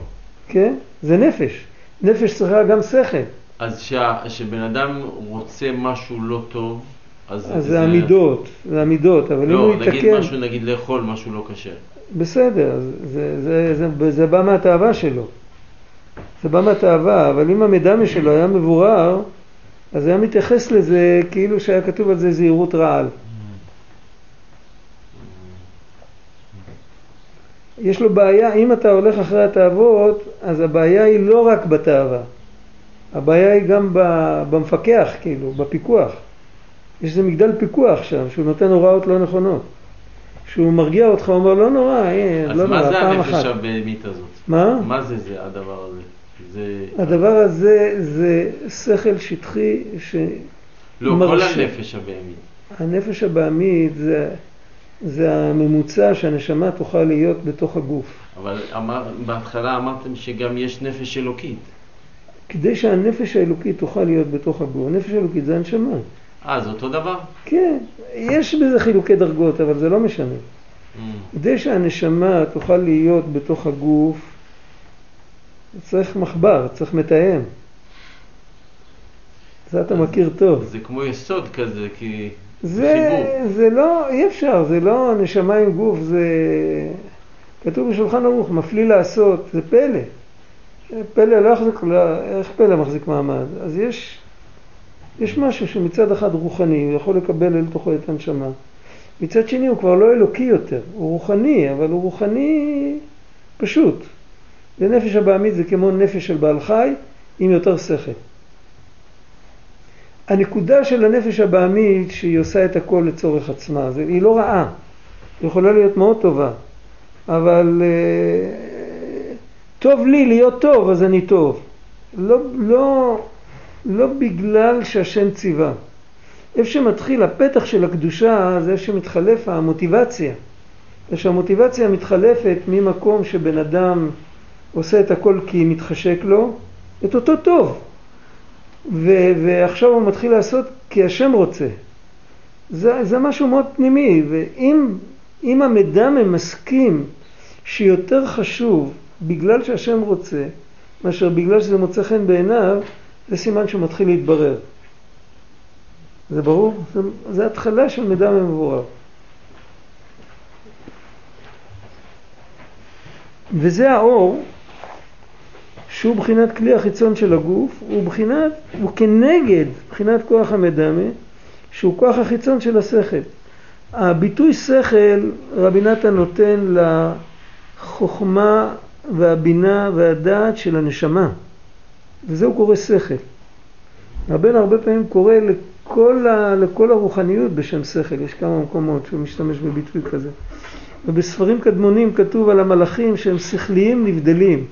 Speaker 1: כן? זה נפש. נפש צריכה גם שכל.
Speaker 5: אז כשבן אדם רוצה משהו לא טוב, אז,
Speaker 1: אז זה, זה המידות, זה המידות, אבל
Speaker 5: לא,
Speaker 1: אם הוא יתקן...
Speaker 5: לא, נגיד משהו, נגיד לאכול משהו לא כשר.
Speaker 1: בסדר, זה, זה, זה, זה, זה בא מהתאווה שלו. זה בא מהתאווה, אבל אם המדמה שלו היה מבורר, אז היה מתייחס לזה כאילו שהיה כתוב על זה זהירות רעל. יש לו בעיה, אם אתה הולך אחרי התאוות, אז הבעיה היא לא רק בתאווה, הבעיה היא גם במפקח, כאילו, בפיקוח. יש איזה מגדל פיקוח שם, שהוא נותן הוראות לא נכונות. שהוא מרגיע אותך, הוא אומר, לא נורא, אין, לא נורא, פעם אחת.
Speaker 5: אז מה זה הנפש הבהמית הזאת?
Speaker 1: מה?
Speaker 5: מה זה זה, הדבר הזה? זה...
Speaker 1: הדבר הזה זה שכל שטחי ש...
Speaker 5: לא, כל הנפש הבהמית.
Speaker 1: הנפש הבהמית זה... זה הממוצע שהנשמה תוכל להיות בתוך הגוף.
Speaker 5: אבל אמר, בהתחלה אמרתם שגם יש נפש אלוקית.
Speaker 1: כדי שהנפש האלוקית תוכל להיות בתוך הגוף, הנפש האלוקית זה הנשמה.
Speaker 5: אה, זה אותו דבר?
Speaker 1: כן, יש בזה חילוקי דרגות, אבל זה לא משנה. Mm. כדי שהנשמה תוכל להיות בתוך הגוף, צריך מחבר, צריך מתאם. זה אתה מכיר טוב.
Speaker 5: זה כמו יסוד כזה, כי...
Speaker 1: זה, זה לא, אי אפשר, זה לא נשמה עם גוף, זה כתוב בשולחן ערוך, מפליא לעשות, זה פלא. פלא לא יחזיק, לא, איך פלא מחזיק מעמד? אז יש, יש משהו שמצד אחד רוחני, הוא יכול לקבל אל תוכו את הנשמה. מצד שני הוא כבר לא אלוקי יותר, הוא רוחני, אבל הוא רוחני פשוט. ונפש הבעמית זה כמו נפש של בעל חי עם יותר שכל. הנקודה של הנפש הבעמית שהיא עושה את הכל לצורך עצמה, זה, היא לא רעה. יכולה להיות מאוד טובה, אבל אה, טוב לי להיות טוב, אז אני טוב. לא, לא, לא בגלל שהשם ציווה. איפה שמתחיל הפתח של הקדושה זה איפה שמתחלף המוטיבציה. ושהמוטיבציה מתחלפת ממקום שבן אדם עושה את הכל כי מתחשק לו, את אותו טוב. ו- ועכשיו הוא מתחיל לעשות כי השם רוצה. זה, זה משהו מאוד פנימי, ואם המדמה מסכים שיותר חשוב בגלל שהשם רוצה, מאשר בגלל שזה מוצא חן בעיניו, זה סימן שהוא מתחיל להתברר. זה ברור? זה, זה התחלה של מידע מבורר. וזה האור שהוא בחינת כלי החיצון של הגוף, הוא בחינת, הוא כנגד בחינת כוח המדמה, שהוא כוח החיצון של השכל. הביטוי שכל, רבי נתן נותן לחוכמה והבינה והדעת של הנשמה, וזה הוא קורא שכל. רבן הרבה פעמים קורא לכל, ה, לכל הרוחניות בשם שכל, יש כמה מקומות שהוא משתמש בביטוי כזה. ובספרים קדמונים כתוב על המלאכים שהם שכליים נבדלים.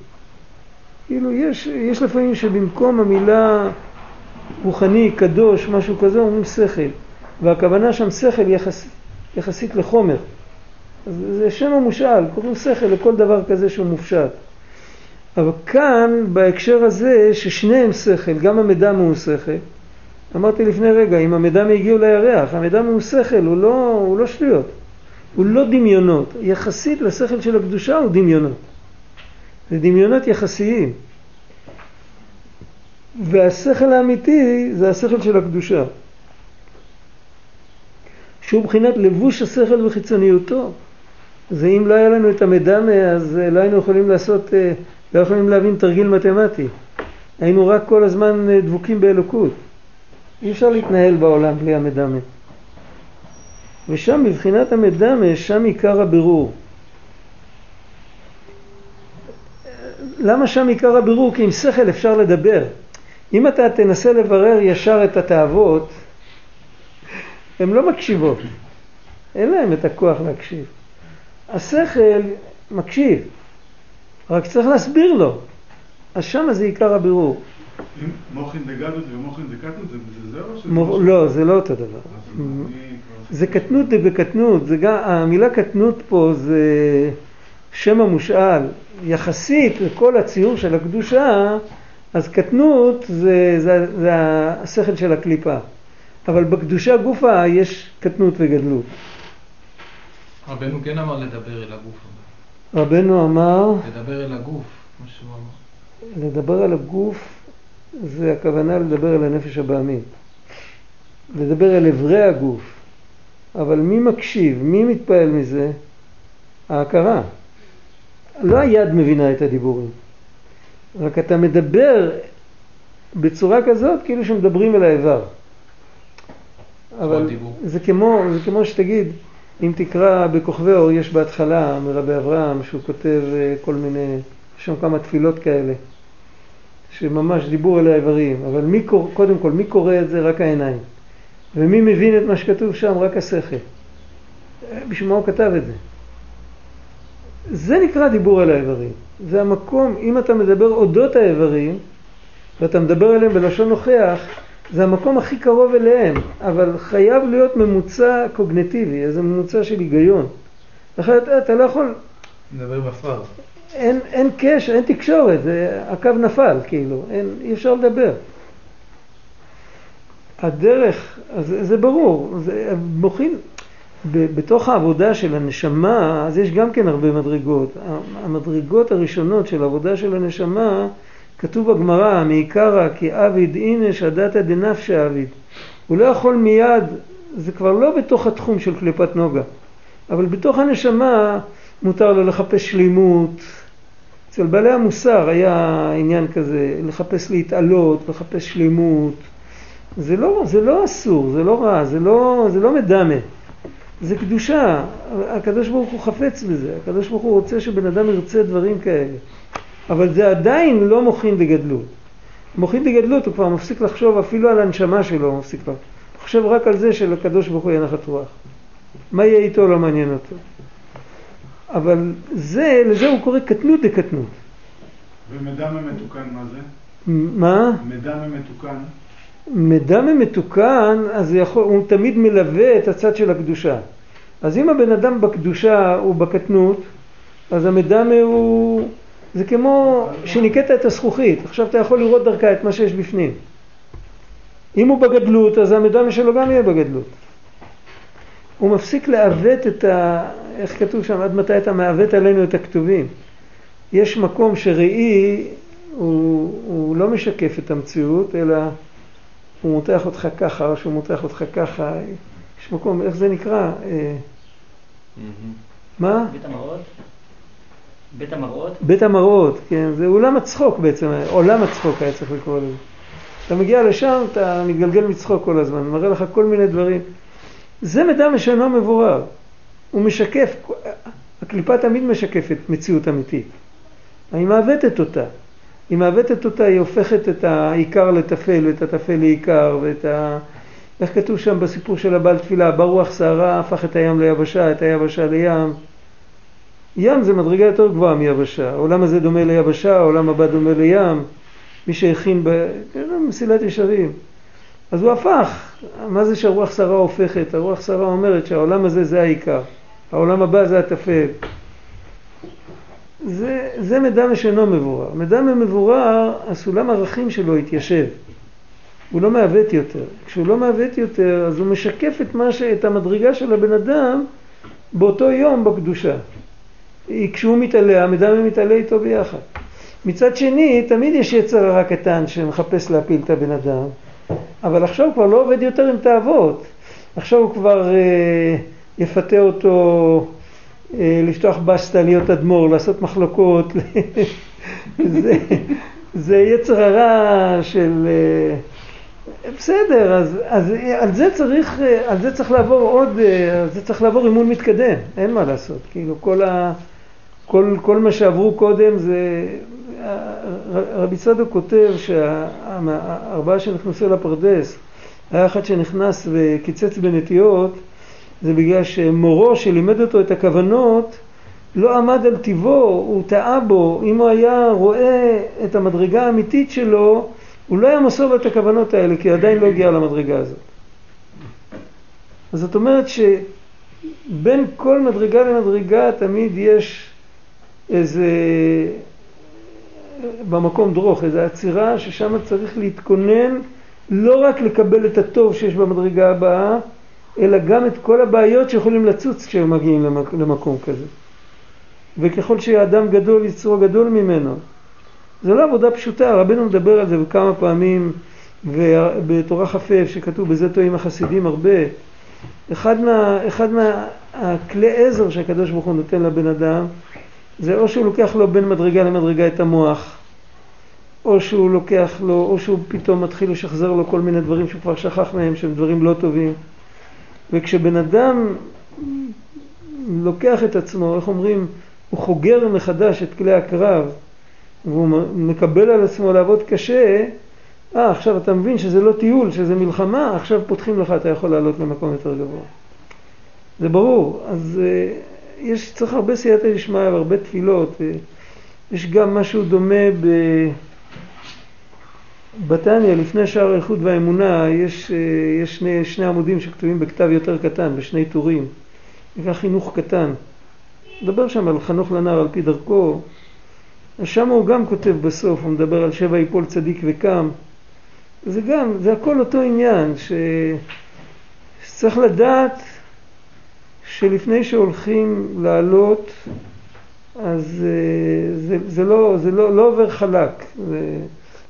Speaker 1: כאילו יש, יש לפעמים שבמקום המילה רוחני, קדוש, משהו כזה, אומרים שכל. והכוונה שם שכל יחס, יחסית לחומר. אז זה שם המושאל, קוראים שכל לכל דבר כזה שהוא מופשט. אבל כאן, בהקשר הזה, ששניהם שכל, גם המדם הוא שכל, אמרתי לפני רגע, אם המדם הגיעו לירח, המדם הוא שכל, הוא לא, הוא לא שטויות, הוא לא דמיונות. יחסית לשכל של הקדושה הוא דמיונות. זה דמיונות יחסיים. והשכל האמיתי זה השכל של הקדושה. שהוא מבחינת לבוש השכל וחיצוניותו. זה אם לא היה לנו את המדמה אז אה, לא היינו יכולים לעשות, אה, לא יכולים להבין תרגיל מתמטי. היינו רק כל הזמן אה, דבוקים באלוקות. אי אפשר להתנהל בעולם בלי המדמה. ושם מבחינת המדמה, שם עיקר הבירור. למה שם עיקר הבירור? כי עם שכל אפשר לדבר. אם אתה תנסה לברר ישר את התאוות, הן לא מקשיבות. אין להן את הכוח להקשיב. השכל מקשיב, רק צריך להסביר לו. אז שם זה עיקר הבירור.
Speaker 4: מוחין דגדות ומוחין דקטנות זה זה או שזה...
Speaker 1: מור... לא, זה לא אותו דבר. זה קטנות דבקטנות, המילה קטנות פה זה שם המושאל. יחסית לכל הציור של הקדושה, אז קטנות זה, זה, זה השכל של הקליפה. אבל בקדושה גופה יש קטנות וגדלות.
Speaker 2: רבנו כן אמר לדבר אל הגוף.
Speaker 1: רבנו אמר...
Speaker 2: לדבר אל הגוף, מה שהוא אמר.
Speaker 1: לדבר על הגוף זה הכוונה לדבר על הנפש הבעמית. לדבר על אברי הגוף. אבל מי מקשיב? מי מתפעל מזה? ההכרה. לא היד מבינה את הדיבורים. רק אתה מדבר בצורה כזאת כאילו שמדברים אל האיבר. אבל זה כמו, זה כמו שתגיד, אם תקרא בכוכבי אור, יש בהתחלה מרבי אברהם, שהוא כותב אה, כל מיני, יש שם כמה תפילות כאלה, שממש דיבור אל האיברים, אבל מי, קודם כל, מי קורא את זה? רק העיניים. ומי מבין את מה שכתוב שם? רק השכל. בשביל מה הוא כתב את זה? זה נקרא דיבור על האיברים. זה המקום, אם אתה מדבר אודות האיברים, ואתה מדבר עליהם בלשון נוכח, זה המקום הכי קרוב אליהם, אבל חייב להיות ממוצע קוגנטיבי, איזה ממוצע של היגיון. אחרת אתה לא יכול...
Speaker 2: מדבר בפרר.
Speaker 1: אין, אין קשר, אין תקשורת, זה, הקו נפל, כאילו, אין, אי אפשר לדבר. הדרך, אז זה ברור, זה מוכין, בתוך העבודה של הנשמה, אז יש גם כן הרבה מדרגות. המדרגות הראשונות של העבודה של הנשמה, כתוב בגמרא, מעיקרא כי עביד אינש עדתא דנפשא עביד. הוא לא יכול מיד, זה כבר לא בתוך התחום של קליפת נוגה, אבל בתוך הנשמה מותר לו לחפש שלימות. אצל בעלי המוסר היה עניין כזה, לחפש להתעלות, לחפש שלימות. זה לא, זה לא אסור, זה לא רע, זה לא, זה לא מדמה. זה קדושה, הקדוש ברוך הוא חפץ בזה, הקדוש ברוך הוא רוצה שבן אדם ירצה דברים כאלה. אבל זה עדיין לא מוחין דגדלות. מוחין דגדלות הוא כבר מפסיק לחשוב אפילו על הנשמה שלו, הוא מפסיק לחשוב. הוא חושב רק על זה שלקדוש ברוך הוא יהיה נחת רוח. מה יהיה איתו לא מעניין אותו. אבל זה, לזה הוא קורא קטנות דקטנות.
Speaker 4: ומדם המתוקן, מה זה?
Speaker 1: מה?
Speaker 4: מדם המתוקן.
Speaker 1: מדם מתוקן, אז יכול, הוא תמיד מלווה את הצד של הקדושה. אז אם הבן אדם בקדושה הוא בקטנות, אז המדם הוא... זה כמו שניקית את הזכוכית, עכשיו אתה יכול לראות דרכה את מה שיש בפנים. אם הוא בגדלות, אז המדם שלו גם יהיה בגדלות. הוא מפסיק לעוות את ה... איך כתוב שם? עד מתי אתה מעוות עלינו את הכתובים? יש מקום שראי הוא, הוא לא משקף את המציאות, אלא הוא מותח אותך ככה, או שהוא מותח אותך ככה. יש מקום, איך זה נקרא?
Speaker 5: מהמם.
Speaker 1: מה?
Speaker 3: בית המראות? בית המראות?
Speaker 1: בית המראות, כן, זה אולם הצחוק בעצם, עולם הצחוק היה צריך לקרוא לזה. אתה מגיע לשם, אתה מתגלגל מצחוק כל הזמן, מראה לך כל מיני דברים. זה מידע משנו מבורר. הוא משקף, הקליפה תמיד משקפת מציאות אמיתית. היא מעוותת אותה. היא מעוותת אותה, היא הופכת את העיקר לטפל ואת הטפל לעיקר ואת ה... איך כתוב שם בסיפור של הבעל תפילה, ברוח סערה הפך את הים ליבשה, את היבשה לים. ים זה מדרגה יותר גבוהה מיבשה, העולם הזה דומה ליבשה, העולם הבא דומה לים, מי שהכין ב... כן, מסילת ישרים. אז הוא הפך, מה זה שהרוח סערה הופכת? הרוח סערה אומרת שהעולם הזה זה העיקר, העולם הבא זה הטפל. זה, זה מידע משאינו מבורר. מידע מבורר, הסולם ערכים שלו התיישב. הוא לא מעוות יותר. כשהוא לא מעוות יותר, אז הוא משקף את, ש... את המדרגה של הבן אדם באותו יום בקדושה. כשהוא מתעלה, המדמה מתעלה איתו ביחד. מצד שני, תמיד יש יצר הרע קטן שמחפש להפיל את הבן אדם, אבל עכשיו הוא כבר לא עובד יותר עם תאוות. עכשיו הוא כבר אה, יפתה אותו לפתוח בסטה, להיות אדמו"ר, לעשות מחלוקות. זה, זה יצר הרע של... אה, בסדר, אז, אז על, זה צריך, אה, על זה צריך לעבור עוד, אה, על זה צריך לעבור אימון מתקדם, אין מה לעשות. כאילו כל, ה, כל, כל מה שעברו קודם זה... רבי צדוק כותב שהארבעה שנכנסו לפרדס, היה אחד שנכנס וקיצץ בנטיות, זה בגלל שמורו שלימד אותו את הכוונות לא עמד על טיבו, הוא טעה בו. אם הוא היה רואה את המדרגה האמיתית שלו, הוא לא היה מסור את הכוונות האלה, כי עדיין לא הגיע למדרגה הזאת. אז זאת אומרת שבין כל מדרגה למדרגה תמיד יש איזה, במקום דרוך, איזו עצירה ששם צריך להתכונן לא רק לקבל את הטוב שיש במדרגה הבאה, אלא גם את כל הבעיות שיכולים לצוץ כשהם מגיעים למקום כזה. וככל שהאדם גדול, יצרו גדול ממנו. זה לא עבודה פשוטה, רבנו מדבר על זה כמה פעמים בתורה כ"ף שכתוב בזה טועים החסידים הרבה. אחד מה... אחד מהכלי עזר שהקדוש ברוך הוא נותן לבן אדם זה או שהוא לוקח לו בין מדרגה למדרגה את המוח או שהוא לוקח לו, או שהוא פתאום מתחיל לשחזר לו כל מיני דברים שהוא כבר שכח מהם שהם דברים לא טובים וכשבן אדם לוקח את עצמו, איך אומרים, הוא חוגר מחדש את כלי הקרב והוא מקבל על עצמו לעבוד קשה, אה, עכשיו אתה מבין שזה לא טיול, שזה מלחמה, עכשיו פותחים לך, אתה יכול לעלות למקום יותר גבוה. זה ברור. אז אה, יש, צריך הרבה סייעתא דשמיא והרבה תפילות. אה, יש גם משהו דומה ב... בתניא, לפני שער האיכות והאמונה, יש, אה, יש שני, שני עמודים שכתובים בכתב יותר קטן, בשני טורים. נקרא חינוך קטן. מדבר שם על חנוך לנער על פי דרכו. אז שם הוא גם כותב בסוף, הוא מדבר על שבע יפול צדיק וקם. זה גם, זה הכל אותו עניין, ש... שצריך לדעת שלפני שהולכים לעלות, אז אה, זה, זה, לא, זה לא, לא עובר חלק. זה...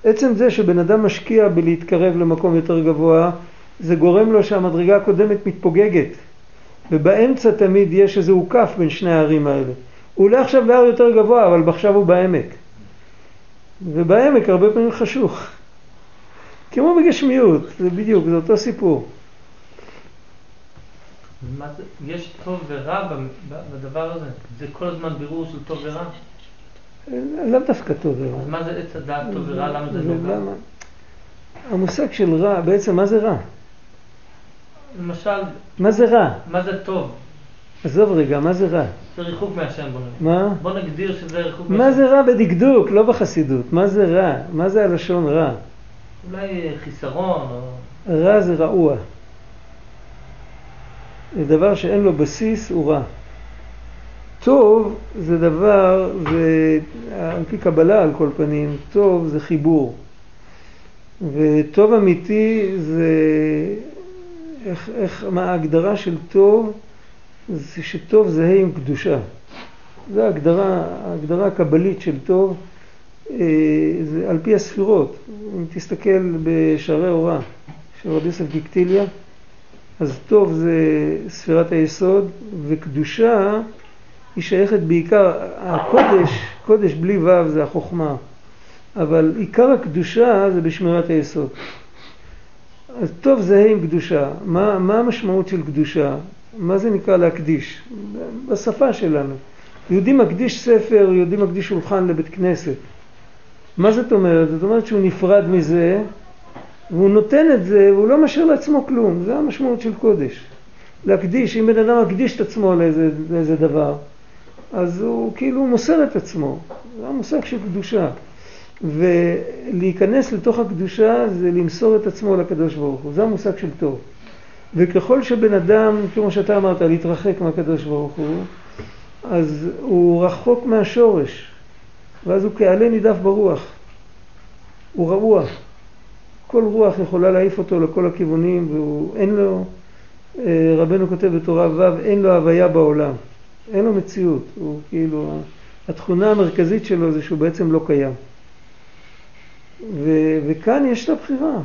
Speaker 1: עצם זה שבן אדם משקיע בלהתקרב למקום יותר גבוה, זה גורם לו שהמדרגה הקודמת מתפוגגת. ובאמצע תמיד יש איזה עוקף בין שני הערים האלה. הוא עולה עכשיו להר יותר גבוה, אבל עכשיו הוא בעמק. ובעמק הרבה פעמים חשוך. כמו בגשמיות, זה בדיוק, זה אותו סיפור.
Speaker 3: יש טוב ורע בדבר הזה? זה כל הזמן בירור של טוב ורע?
Speaker 1: לאו דווקא טוב ורע.
Speaker 3: אז מה זה עץ הדעת טוב ורע? למה זה לא רע?
Speaker 1: המושג של רע, בעצם מה זה רע?
Speaker 3: למשל...
Speaker 1: מה זה רע?
Speaker 3: מה זה טוב?
Speaker 1: עזוב רגע, מה זה רע?
Speaker 3: זה ריחוק מהשם בוא נגיד.
Speaker 1: מה?
Speaker 3: בוא נגדיר שזה ריחוק
Speaker 1: מה זה רע בדקדוק, לא בחסידות? מה זה רע? מה זה הלשון רע?
Speaker 3: אולי אה, חיסרון או...
Speaker 1: רע זה רעוע. זה דבר שאין לו בסיס, הוא רע. טוב זה דבר, זה, על פי קבלה על כל פנים, טוב זה חיבור. וטוב אמיתי זה, איך, איך, מה ההגדרה של טוב? זה שטוב זהה עם קדושה. זו ההגדרה, ההגדרה הקבלית של טוב, אה, זה על פי הספירות. אם תסתכל בשערי הוראה של רבי יוסף גיקטיליה, אז טוב זה ספירת היסוד, וקדושה היא שייכת בעיקר, הקודש, קודש בלי ו' זה החוכמה, אבל עיקר הקדושה זה בשמירת היסוד. אז טוב זהה עם קדושה. מה, מה המשמעות של קדושה? מה זה נקרא להקדיש? בשפה שלנו. יהודי מקדיש ספר, יהודי מקדיש שולחן לבית כנסת. מה זאת אומרת? זאת אומרת שהוא נפרד מזה, והוא נותן את זה, והוא לא משאיר לעצמו כלום. זה המשמעות של קודש. להקדיש, אם בן אדם מקדיש את עצמו לאיזה, לאיזה דבר, אז הוא כאילו מוסר את עצמו. זה המושג של קדושה. ולהיכנס לתוך הקדושה זה למסור את עצמו לקדוש ברוך הוא. זה המושג של טוב. וככל שבן אדם, כמו שאתה אמרת, להתרחק מהקדוש ברוך הוא, אז הוא רחוק מהשורש, ואז הוא כעלה נידף ברוח. הוא רעוע. כל רוח יכולה להעיף אותו לכל הכיוונים, ואין לו, אה, רבנו כותב בתורה ו', אין לו הוויה בעולם. אין לו מציאות. הוא כאילו, התכונה המרכזית שלו זה שהוא בעצם לא קיים. ו- וכאן יש את הבחירה.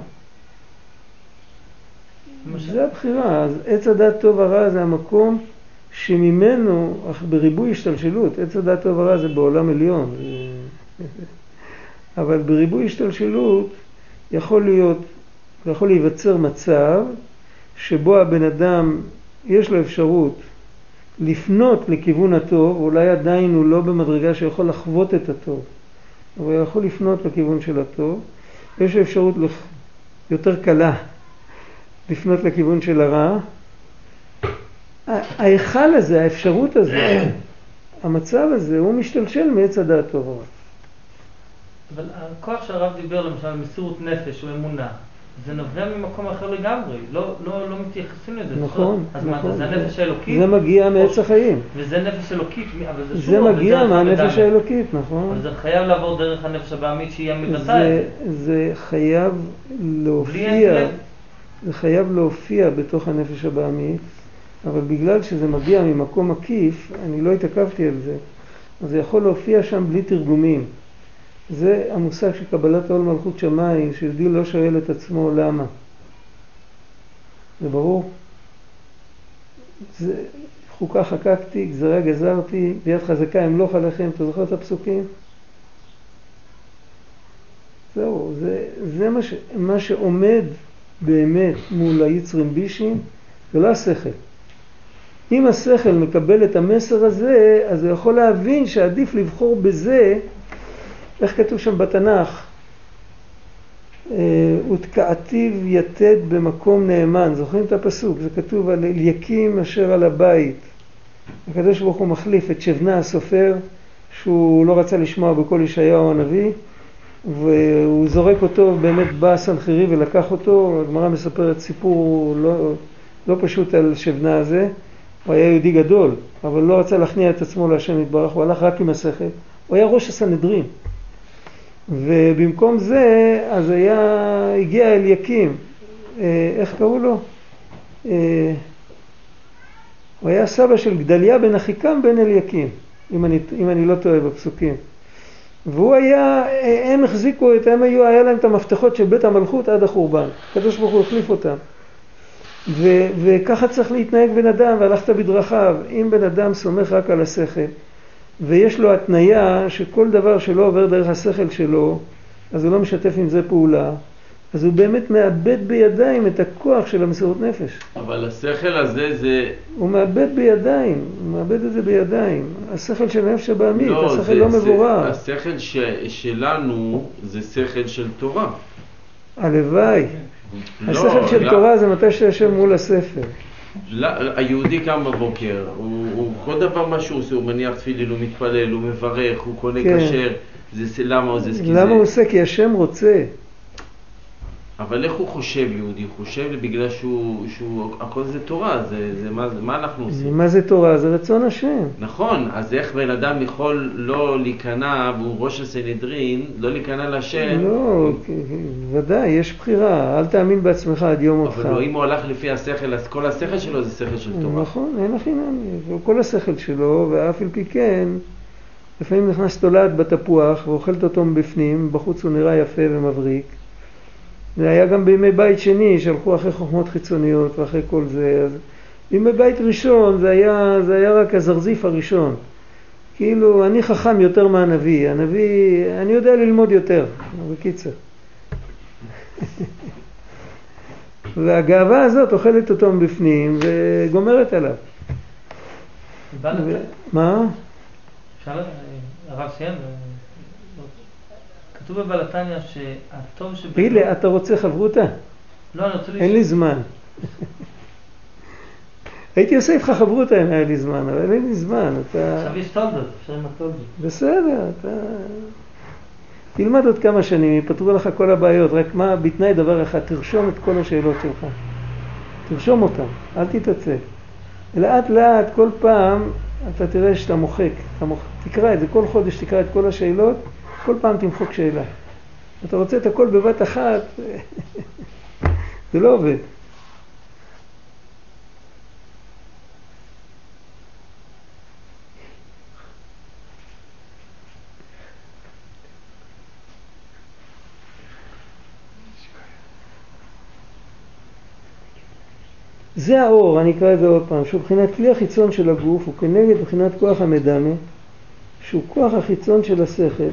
Speaker 1: זה הבחירה. אז עץ הדת טוב הרע זה המקום שממנו, אך בריבוי השתלשלות, עץ הדת טוב הרע זה בעולם עליון. [LAUGHS] אבל בריבוי השתלשלות יכול להיות, יכול להיווצר מצב שבו הבן אדם, יש לו אפשרות לפנות לכיוון הטוב, אולי עדיין הוא לא במדרגה שיכול לחוות את הטוב, אבל הוא יכול לפנות לכיוון של הטוב. יש אפשרות יותר קלה לפנות לכיוון של הרע. ההיכל הזה, האפשרות הזה, [COUGHS] המצב הזה, הוא משתלשל מעץ הדעת טוב.
Speaker 3: אבל הכוח שהרב דיבר למשל מסירות נפש או אמונה, זה נובע ממקום אחר לגמרי, לא, לא, לא מתייחסים לזה.
Speaker 1: נכון,
Speaker 3: אז
Speaker 1: נכון.
Speaker 3: מה, זה הנפש האלוקית?
Speaker 1: זה מגיע מעץ החיים.
Speaker 3: וזה נפש אלוקית, אבל זה שוב
Speaker 1: זה מגיע מהנפש. האלוקית, נכון.
Speaker 3: אבל זה חייב לעבור דרך הנפש הבעמית שהיא המבטאה
Speaker 1: זה,
Speaker 3: זה.
Speaker 1: חייב להופיע. זה חייב להופיע בתוך הנפש הבעמית, אבל בגלל שזה מגיע ממקום עקיף, אני לא התעכבתי על זה, אז זה יכול להופיע שם בלי תרגומים. זה המושג של קבלת עול מלכות שמיים, שיהודי לא שואל את עצמו למה. זה ברור? זה, חוקה חקקתי, גזרה גזרתי, ביד חזקה אמלוך עליכם, אתה זוכר את הפסוקים? זהו, זה, זה מה, ש, מה שעומד באמת מול היצרים בישים, זה לא השכל. אם השכל מקבל את המסר הזה, אז הוא יכול להבין שעדיף לבחור בזה, איך כתוב שם בתנ"ך? אה, ותקעתיו יתד במקום נאמן, זוכרים את הפסוק? זה כתוב על אליקים אשר על הבית. הקדוש ברוך הוא מחליף את שבנה הסופר, שהוא לא רצה לשמוע בקול ישעיהו הנביא, והוא זורק אותו, באמת בא הסנחריב ולקח אותו, הגמרא מספרת סיפור לא, לא פשוט על שבנה הזה, הוא היה יהודי גדול, אבל לא רצה להכניע את עצמו להשם יתברך, הוא הלך רק עם השכל, הוא היה ראש הסנהדרין. ובמקום זה, אז היה, הגיע אליקים, אה, איך קראו לו? אה, הוא היה סבא של גדליה בן אחיקם בן אליקים, אם אני, אם אני לא טועה בפסוקים. והוא היה, הם החזיקו את, הם היו, היה להם את המפתחות של בית המלכות עד החורבן. הקדוש ברוך הוא החליף אותם. ו, וככה צריך להתנהג בן אדם, והלכת בדרכיו. אם בן אדם סומך רק על השכל, ויש לו התניה שכל דבר שלא עובר דרך השכל שלו, אז הוא לא משתף עם זה פעולה, אז הוא באמת מאבד בידיים את הכוח של המסירות נפש.
Speaker 5: אבל השכל הזה זה...
Speaker 1: הוא מאבד בידיים, הוא מאבד את זה בידיים. השכל של הנפש הבעמית,
Speaker 5: לא,
Speaker 1: השכל
Speaker 5: זה-
Speaker 1: לא
Speaker 5: זה-
Speaker 1: מבורר.
Speaker 5: השכל ש- שלנו זה שכל של תורה.
Speaker 1: הלוואי.
Speaker 5: לא,
Speaker 1: השכל של
Speaker 5: לא.
Speaker 1: תורה זה מתי שיושב מול הספר.
Speaker 5: היהודי קם בבוקר, הוא, הוא כל דבר מה שהוא עושה, הוא מניח תפילין, הוא מתפלל, הוא מברך, הוא קונה
Speaker 1: כן.
Speaker 5: כשר, זה, זה למה זה, כי
Speaker 1: למה
Speaker 5: זה,
Speaker 1: הוא עושה? כי השם רוצה.
Speaker 5: אבל איך הוא חושב יהודי? הוא חושב בגלל שהוא, שהוא הכל זה תורה, זה, זה מה, מה אנחנו עושים?
Speaker 1: מה זה תורה? זה רצון השם.
Speaker 5: נכון, אז איך בן אדם יכול לא להיכנע, והוא ראש הסנהדרין, לא להיכנע להשם,
Speaker 1: לא, ודאי, יש בחירה. אל תאמין בעצמך עד יום מותך.
Speaker 5: אבל לא, אם הוא הלך לפי השכל, אז כל השכל שלו זה שכל של תורה.
Speaker 1: נכון, אין הכי נמי. כל השכל שלו, ואף על פי כן, לפעמים נכנס תולעת בתפוח ואוכלת אותו מבפנים, בחוץ הוא נראה יפה ומבריק. זה היה גם בימי בית שני, שהלכו אחרי חוכמות חיצוניות ואחרי כל זה. אז בימי בית ראשון זה היה, זה היה רק הזרזיף הראשון. כאילו, אני חכם יותר מהנביא. הנביא, אני יודע ללמוד יותר, בקיצר. [LAUGHS] והגאווה הזאת אוכלת אותו מבפנים וגומרת עליו. מה?
Speaker 3: אפשר, הרב סיים? כתוב בבלתניא שהטוב שב...
Speaker 1: לי, אתה רוצה חברותה?
Speaker 3: לא, אני רוצה
Speaker 1: אין לי זמן. הייתי עושה איתך חברותה אם היה לי זמן, אבל אין לי זמן. אתה...
Speaker 3: עכשיו יש תולדות, אפשר עם התולדות.
Speaker 1: בסדר, אתה... תלמד עוד כמה שנים, ייפתרו לך כל הבעיות, רק מה, בתנאי דבר אחד, תרשום את כל השאלות שלך. תרשום אותן, אל תתעצל. לאט לאט, כל פעם, אתה תראה שאתה מוחק. אתה מוח... תקרא את זה, כל חודש תקרא את כל השאלות, כל פעם תמחוק שאלה. אתה רוצה את הכל בבת אחת, [LAUGHS] זה לא עובד. זה האור, אני אקרא את זה עוד פעם, שהוא מבחינת כלי החיצון של הגוף, הוא כנגד מבחינת כוח המדמה, שהוא כוח החיצון של השכל,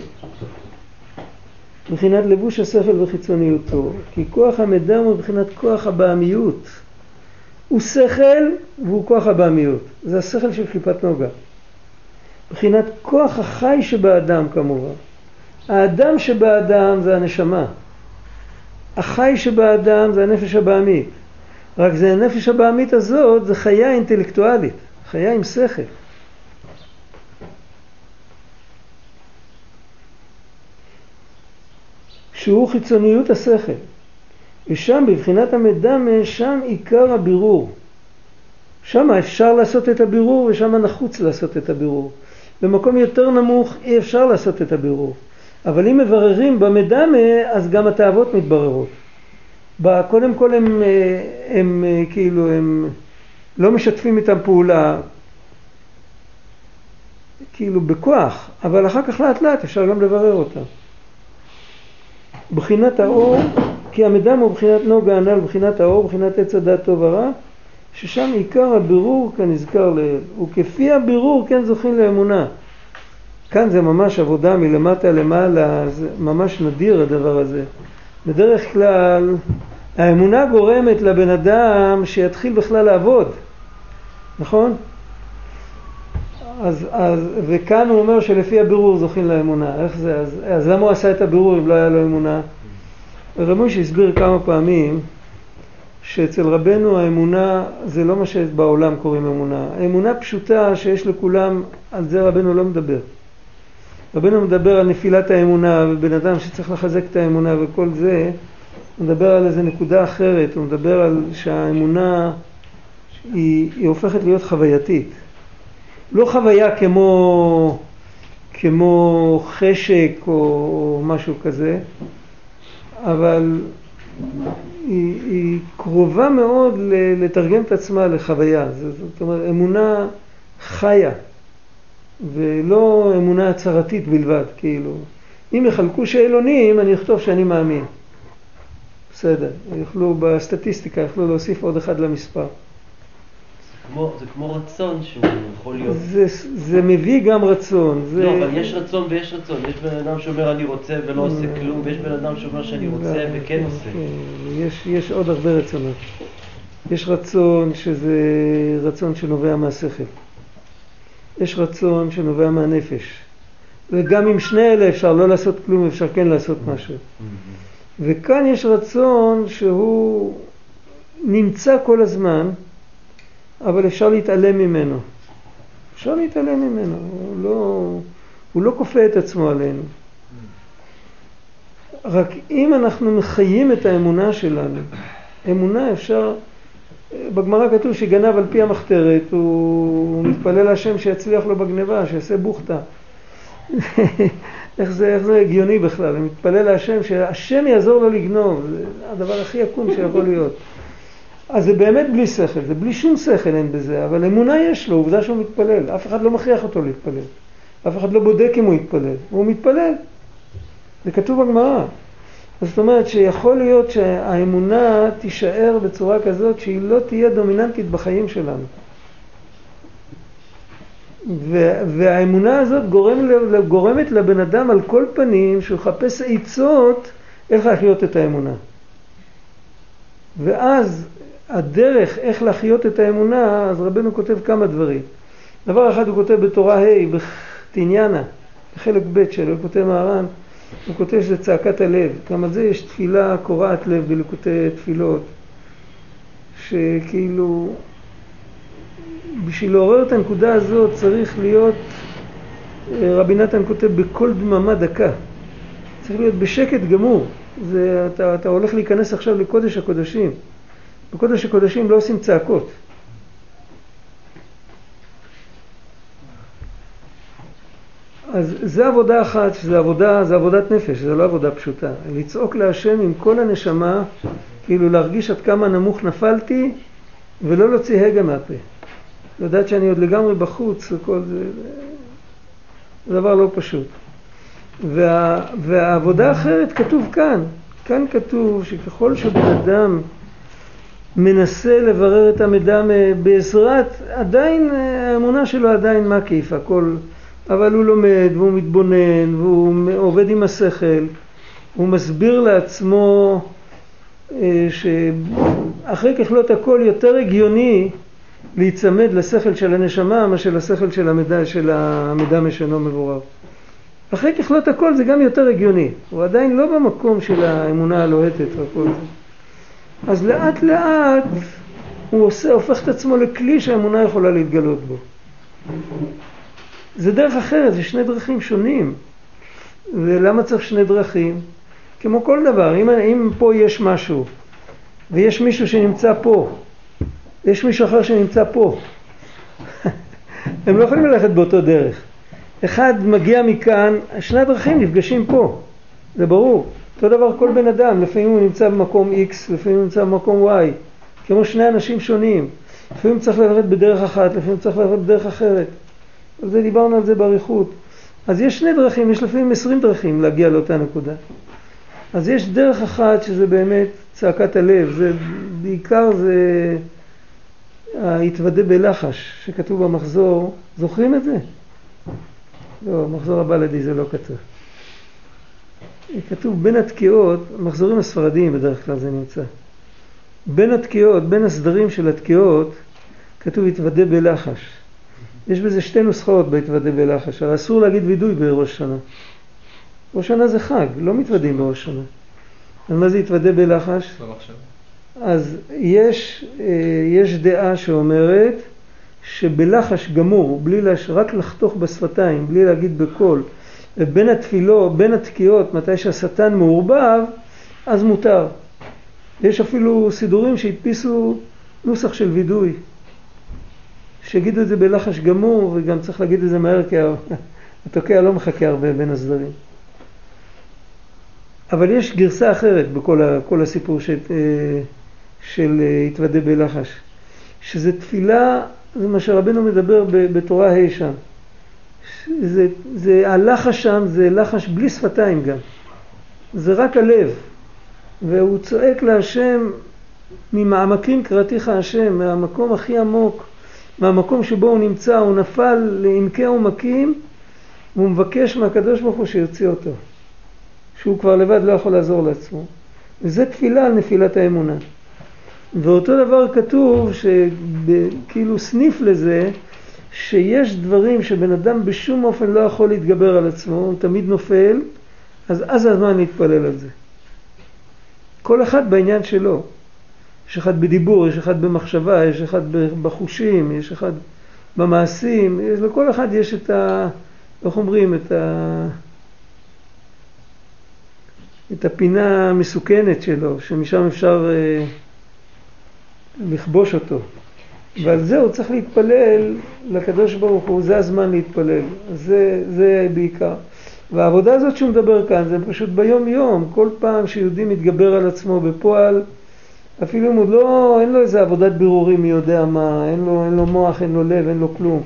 Speaker 1: מבחינת לבוש השכל וחיצוניותו, כי כוח המדמה הוא מבחינת כוח הבעמיות. הוא שכל והוא כוח הבעמיות, זה השכל של קליפת נוגה. מבחינת כוח החי שבאדם כמובן. האדם שבאדם זה הנשמה. החי שבאדם זה הנפש הבעמית. רק זה הנפש הבעמית הזאת, זה חיה אינטלקטואלית, חיה עם שכל. שהוא חיצוניות השכל. ושם בבחינת המדמה, שם עיקר הבירור. שם אפשר לעשות את הבירור ושם נחוץ לעשות את הבירור. במקום יותר נמוך אי אפשר לעשות את הבירור. אבל אם מבררים במדמה, אז גם התאוות מתבררות. קודם כל הם, הם, הם כאילו, הם לא משתפים איתם פעולה, כאילו בכוח, אבל אחר כך לאט לאט אפשר גם לברר אותם. בחינת האור, כי המדם הוא בחינת נוגה הנ"ל, בחינת האור, בחינת עץ הדת טוב ורע, ששם עיקר הבירור כנזכר לעיל, וכפי הבירור כן זוכים לאמונה. כאן זה ממש עבודה מלמטה למעלה, זה ממש נדיר הדבר הזה. בדרך כלל האמונה גורמת לבן אדם שיתחיל בכלל לעבוד, נכון? אז, אז, וכאן הוא אומר שלפי הבירור זוכים לאמונה, איך זה? אז, אז למה הוא עשה את הבירור אם לא היה לו אמונה? רמוש הסביר כמה פעמים שאצל רבנו האמונה זה לא מה שבעולם קוראים אמונה. האמונה פשוטה שיש לכולם, על זה רבנו לא מדבר. רבנו מדבר על נפילת האמונה ובן אדם שצריך לחזק את האמונה וכל זה, הוא מדבר על איזה נקודה אחרת, הוא מדבר על שהאמונה היא, היא הופכת להיות חווייתית. לא חוויה כמו, כמו חשק או משהו כזה, אבל היא, היא קרובה מאוד לתרגם את עצמה לחוויה. זאת אומרת, אמונה חיה, ולא אמונה הצהרתית בלבד, כאילו. אם יחלקו שאלונים, אני אכתוב שאני מאמין. בסדר, יוכלו בסטטיסטיקה, יוכלו להוסיף עוד אחד למספר.
Speaker 6: כמו, זה כמו רצון שהוא יכול להיות...
Speaker 1: זה, זה מביא גם רצון. זה...
Speaker 6: לא, אבל יש רצון ויש רצון. יש בן אדם שאומר אני רוצה ולא עושה כלום, ויש בן אדם שאומר שאני רוצה וכן עושה.
Speaker 1: כן, יש, יש עוד הרבה רצונות. יש רצון שזה רצון שנובע מהשכל. יש רצון שנובע מהנפש. וגם עם שני אלה אפשר לא לעשות כלום, אפשר כן לעשות משהו. וכאן יש רצון שהוא נמצא כל הזמן, אבל אפשר להתעלם ממנו. אפשר להתעלם ממנו, הוא לא, הוא לא כופה את עצמו עלינו. רק אם אנחנו מחיים את האמונה שלנו, אמונה אפשר, בגמרא כתוב שגנב על פי המחתרת, הוא מתפלל להשם שיצליח לו בגניבה, שיעשה בוכתה. [LAUGHS] איך זה, איך זה הגיוני בכלל? אני מתפלל להשם שהשם יעזור לו לגנוב, זה הדבר הכי יקום שיכול להיות. אז זה באמת בלי שכל, זה בלי שום שכל אין בזה, אבל אמונה יש לו, עובדה שהוא מתפלל, אף אחד לא מכריח אותו להתפלל, אף אחד לא בודק אם הוא יתפלל, הוא מתפלל, זה כתוב בגמרא. זאת אומרת שיכול להיות שהאמונה תישאר בצורה כזאת שהיא לא תהיה דומיננטית בחיים שלנו. והאמונה הזאת גורם, גורמת לבן אדם על כל פנים שהוא יחפש עצות איך להחיות את האמונה. ואז הדרך איך להחיות את האמונה, אז רבנו כותב כמה דברים. דבר אחד הוא כותב בתורה ה' בתניאנה, בחלק ב' שלו, הוא כותב מהר"ן, הוא כותב שזה צעקת הלב. גם על זה יש תפילה קורעת לב בליקוטי תפילות, שכאילו בשביל לעורר את הנקודה הזאת צריך להיות, רבי נתן כותב, בכל דממה דקה. צריך להיות בשקט גמור. זה, אתה, אתה הולך להיכנס עכשיו לקודש הקודשים. בקודש הקודשים לא עושים צעקות. אז זה עבודה אחת, שזה עבודה, זה עבודת נפש, זה לא עבודה פשוטה. לצעוק להשם עם כל הנשמה, כאילו להרגיש עד כמה נמוך נפלתי, ולא להוציא הגה מהפה. לדעת שאני עוד לגמרי בחוץ, וכל זה, זה דבר לא פשוט. וה, והעבודה האחרת כתוב כאן, כאן כתוב שככל שבן אדם מנסה לברר את המידע בעזרת, עדיין האמונה שלו עדיין מקיף, הכל, אבל הוא לומד והוא מתבונן והוא עובד עם השכל, הוא מסביר לעצמו אה, שאחרי ככלות הכל יותר הגיוני להיצמד לשכל של הנשמה מאשר לשכל של המידע, של המידע משנו מבורר. אחרי ככלות הכל זה גם יותר הגיוני, הוא עדיין לא במקום של האמונה הלוהטת וכל זה. אז לאט לאט הוא עושה, הופך את עצמו לכלי שהאמונה יכולה להתגלות בו. זה דרך אחרת, זה שני דרכים שונים. ולמה צריך שני דרכים? כמו כל דבר, אם, אם פה יש משהו ויש מישהו שנמצא פה, יש מישהו אחר שנמצא פה, [LAUGHS] הם לא יכולים ללכת באותו דרך. אחד מגיע מכאן, שני הדרכים נפגשים פה, זה ברור. אותו דבר כל בן אדם, לפעמים הוא נמצא במקום X, לפעמים הוא נמצא במקום Y, כמו שני אנשים שונים. לפעמים צריך ללכת בדרך אחת, לפעמים צריך ללכת בדרך אחרת. על זה דיברנו על זה באריכות. אז יש שני דרכים, יש לפעמים עשרים דרכים להגיע לאותה נקודה. אז יש דרך אחת שזה באמת צעקת הלב, זה בעיקר זה ההתוודה בלחש שכתוב במחזור, זוכרים את זה? לא, המחזור הבלדי זה לא כתוב. כתוב בין התקיעות, מחזורים הספרדיים בדרך כלל זה נמצא. בין התקיעות, בין הסדרים של התקיעות, כתוב התוודה בלחש. יש בזה שתי נוסחאות בהתוודה בלחש, אבל אסור להגיד וידוי בראש שנה. ראש שנה זה חג, לא מתוודים בראש שנה. אז מה זה התוודה בלחש? אז יש, אה, יש דעה שאומרת שבלחש גמור, בלי לש... רק לחתוך בשפתיים, בלי להגיד בקול, ובין התפילות, בין התקיעות, מתי שהשטן מעורבב, אז מותר. יש אפילו סידורים שהדפיסו נוסח של וידוי, שיגידו את זה בלחש גמור, וגם צריך להגיד את זה מהר, כי [LAUGHS] התוקע לא מחכה הרבה בין הסדרים. אבל יש גרסה אחרת בכל הסיפור של, אה, של אה, התוודה בלחש, שזה תפילה, זה מה שרבנו מדבר בתורה ה' שם. זה, זה, הלחש שם זה לחש בלי שפתיים גם, זה רק הלב, והוא צועק להשם ממעמקים קראתיך השם, מהמקום הכי עמוק, מהמקום שבו הוא נמצא, הוא נפל לעמקי עומקים, והוא מבקש מהקדוש ברוך הוא שיוציא אותו, שהוא כבר לבד לא יכול לעזור לעצמו. וזה תפילה על נפילת האמונה. ואותו דבר כתוב, שכאילו סניף לזה, שיש דברים שבן אדם בשום אופן לא יכול להתגבר על עצמו, הוא תמיד נופל, אז אז הזמן להתפלל על זה. כל אחד בעניין שלו. יש אחד בדיבור, יש אחד במחשבה, יש אחד בחושים, יש אחד במעשים, יש, לכל אחד יש את ה... איך אומרים? את ה... את הפינה המסוכנת שלו, שמשם אפשר אה, לכבוש אותו. ועל זה הוא צריך להתפלל לקדוש ברוך הוא, זה הזמן להתפלל, זה, זה בעיקר. והעבודה הזאת שהוא מדבר כאן זה פשוט ביום יום, כל פעם שיהודי מתגבר על עצמו בפועל, אפילו אם הוא לא, אין לו איזה עבודת בירורים מי יודע מה, אין לו, אין לו מוח, אין לו לב, אין לו כלום.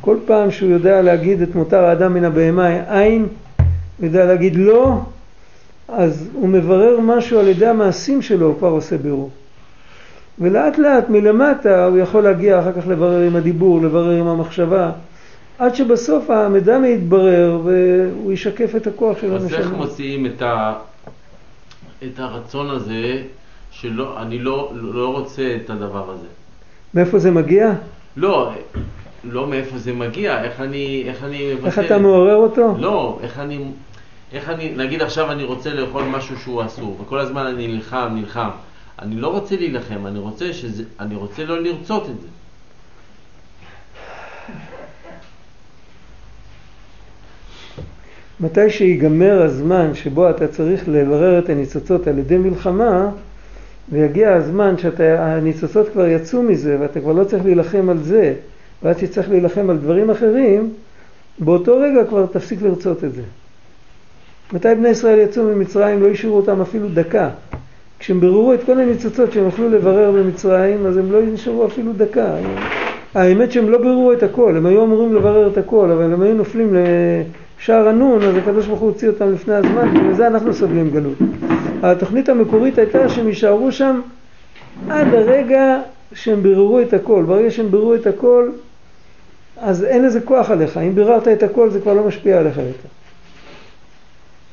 Speaker 1: כל פעם שהוא יודע להגיד את מותר האדם מן הבהמה אין, הוא יודע להגיד לא, אז הוא מברר משהו על ידי המעשים שלו, הוא כבר עושה בירור. ולאט לאט מלמטה הוא יכול להגיע אחר כך לברר עם הדיבור, לברר עם המחשבה, עד שבסוף המידע מתברר והוא ישקף את הכוח של
Speaker 5: אז איך
Speaker 1: הנשמה.
Speaker 5: מוציאים את, ה... את הרצון הזה, שלא, אני לא, לא רוצה את הדבר הזה?
Speaker 1: מאיפה זה מגיע?
Speaker 5: לא, לא מאיפה זה מגיע, איך אני, איך אני מבטל...
Speaker 1: איך אתה מעורר אותו?
Speaker 5: לא, איך אני, איך אני, נגיד עכשיו אני רוצה לאכול משהו שהוא אסור, וכל הזמן אני נלחם, נלחם. אני לא רוצה להילחם, אני רוצה שזה, אני רוצה לא לרצות את זה.
Speaker 1: מתי שיגמר הזמן שבו אתה צריך לברר את הניצוצות על ידי מלחמה, ויגיע הזמן שהניצוצות כבר יצאו מזה ואתה כבר לא צריך להילחם על זה, ואז תצטרך להילחם על דברים אחרים, באותו רגע כבר תפסיק לרצות את זה. מתי בני ישראל יצאו ממצרים לא השאירו אותם אפילו דקה. כשהם ביררו את כל הניצוצות שהם יכלו לברר במצרים, אז הם לא נשארו אפילו דקה. האמת שהם לא ביררו את הכל, הם היו אמורים לברר את הכל, אבל הם היו נופלים לשער הנון, אז הקדוש ברוך הוא הוציא אותם לפני הזמן, ובזה אנחנו סובלים גלות. התוכנית המקורית הייתה שהם יישארו שם עד הרגע שהם ביררו את הכל. ברגע שהם ביררו את הכל, אז אין לזה כוח עליך. אם ביררת את הכל, זה כבר לא משפיע עליך יותר.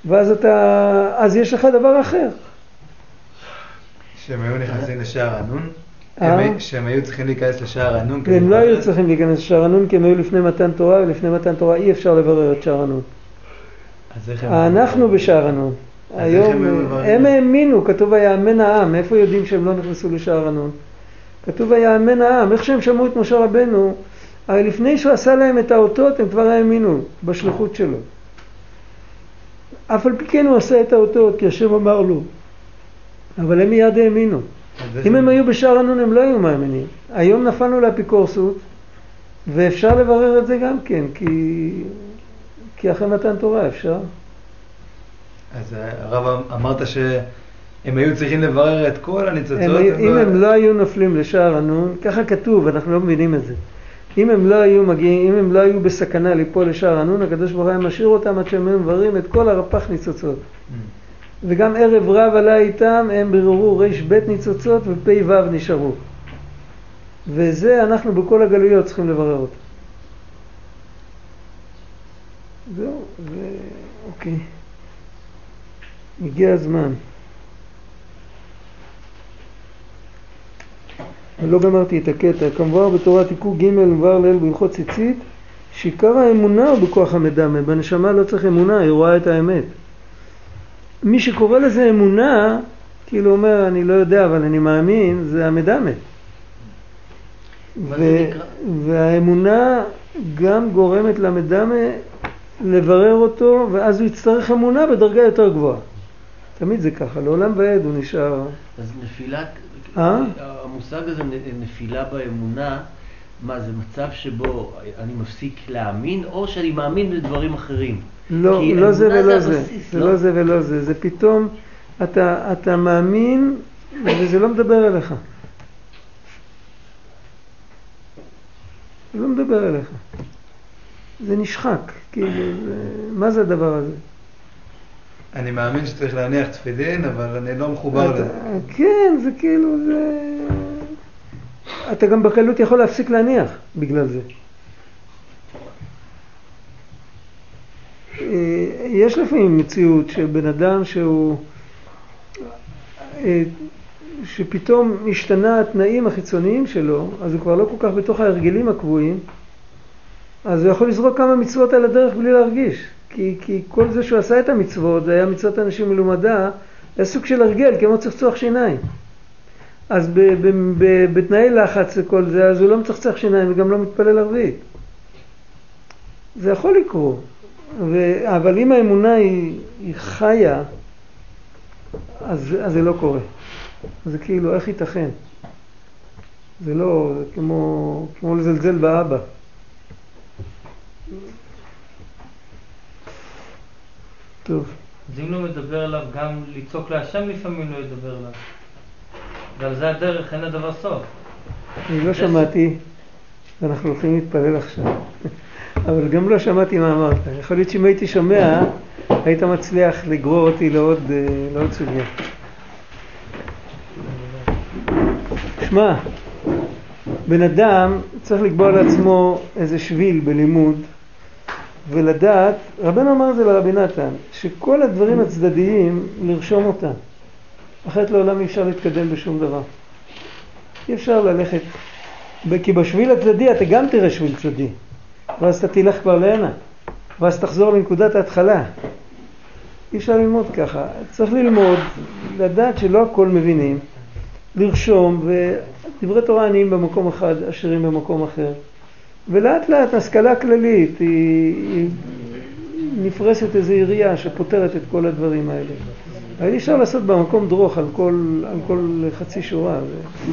Speaker 1: ואז אתה, אז יש לך דבר אחר.
Speaker 7: שהם היו נכנסים לשער הנון?
Speaker 1: אה?
Speaker 7: הם שהם היו צריכים להיכנס לשער הנון
Speaker 1: והם לא? היו צריכים להיכנס לשער הנון כי הם היו לפני מתן תורה, ולפני מתן תורה אי אפשר לברר את שער הנון.
Speaker 7: הם...
Speaker 1: אנחנו בשער הנון. היום,
Speaker 7: הם?
Speaker 1: הם האמינו, כתוב ויאמן העם, מאיפה יודעים שהם לא נכנסו לשער הנון? כתוב ויאמן העם, איך שהם שמעו את משה רבנו, הרי לפני שהוא עשה להם את האותות הם כבר האמינו בשליחות שלו. אף על פי כן הוא עשה את האותות כי השם אמר לו, אבל הם מיד האמינו. אם הם היו בשער הנון הם לא היו מאמינים. היום נפלנו לאפיקורסות ואפשר לברר את זה גם כן, כי, כי אחרי מתן תורה אפשר.
Speaker 7: אז הרב אמרת שהם היו צריכים לברר את כל הניצוצות.
Speaker 1: הם, היו- אם
Speaker 7: לא-
Speaker 1: הם לא היו נופלים לשער הנון, ככה כתוב, אנחנו לא מבינים את זה. אם הם לא היו מגיעים, אם הם לא היו בסכנה ליפול לשער הנון, הקדוש ברוך הוא היה משאיר אותם עד שהם היו מבררים את כל הרפ"ח ניצוצות.
Speaker 7: Mm.
Speaker 1: וגם ערב רב עלה איתם, הם ביררו רב ניצוצות ופ"ו נשארו. וזה אנחנו בכל הגלויות צריכים לברר אותו. זהו, ו... אוקיי. הגיע הזמן. ולא גמרתי את הקטע, כמובן בתורה תיקו ג' מבואר לאל בהלכות ציצית, שעיקר האמונה הוא בכוח המדמה, בנשמה לא צריך אמונה, היא רואה את האמת. מי שקורא לזה אמונה, כאילו אומר אני לא יודע אבל אני מאמין, זה המדמה. ו-? והאמונה גם גורמת למדמה לברר אותו, ואז הוא יצטרך אמונה בדרגה יותר גבוהה. תמיד זה ככה, לעולם ועד הוא נשאר.
Speaker 6: אז נפילת,
Speaker 1: אה?
Speaker 6: המושג הזה נפילה באמונה, מה זה מצב שבו אני מפסיק להאמין, או שאני מאמין בדברים אחרים?
Speaker 1: לא, לא זה
Speaker 6: אמונה
Speaker 1: ולא
Speaker 6: זה
Speaker 1: זה.
Speaker 6: הבסיס,
Speaker 1: זה
Speaker 6: לא?
Speaker 1: לא זה ולא זה. זה פתאום, אתה, אתה מאמין וזה לא מדבר אליך. זה לא מדבר אליך. זה נשחק. כאילו, זה, מה זה הדבר הזה?
Speaker 7: אני מאמין שצריך להניח תפילין, אבל אני לא מחובר לזה.
Speaker 1: כן, זה כאילו, זה... אתה גם בקלות יכול להפסיק להניח בגלל זה. יש לפעמים מציאות של בן אדם שהוא... אה, שפתאום השתנה התנאים החיצוניים שלו, אז הוא כבר לא כל כך בתוך ההרגלים הקבועים, אז הוא יכול לזרוק כמה מצוות על הדרך בלי להרגיש. כי, כי כל זה שהוא עשה את המצוות, זה היה מצוות אנשים מלומדה, היה סוג של הרגל, כמו צחצוח שיניים. אז ב, ב, ב, בתנאי לחץ וכל זה, אז הוא לא מצחצח שיניים וגם לא מתפלל ערבית. זה יכול לקרות, ו, אבל אם האמונה היא, היא חיה, אז, אז זה לא קורה. זה כאילו, איך ייתכן? זה לא, זה כמו, כמו לזלזל באבא. טוב.
Speaker 3: אז אם לא מדבר אליו, גם לצעוק להשם לפעמים לא ידבר אליו. גם זה הדרך, אין לדבר סוף.
Speaker 1: אני לא שמעתי, ואנחנו הולכים להתפלל עכשיו, [LAUGHS] אבל גם לא שמעתי מה אמרת. יכול להיות שאם הייתי שומע, היית מצליח לגרור אותי לעוד, אה, לעוד סוגיה. שמע, בן אדם צריך לקבוע לעצמו איזה שביל בלימוד ולדעת, רבנו אמר את זה לרבי נתן, שכל הדברים הצדדיים, לרשום אותם. אחרת לעולם אי אפשר להתקדם בשום דבר. אי אפשר ללכת, כי בשביל הצדדי אתה גם תראה שביל צדדי, ואז אתה תלך כבר להנה, ואז תחזור לנקודת ההתחלה. אי אפשר ללמוד ככה. צריך ללמוד, לדעת שלא הכל מבינים, לרשום, ודברי תורה עניים במקום אחד, עשירים במקום אחר. ולאט לאט השכלה כללית היא, היא נפרסת איזו יריעה שפותרת את כל הדברים האלה. אבל אי אפשר לעשות במקום דרוך על כל, על כל חצי שורה. ו...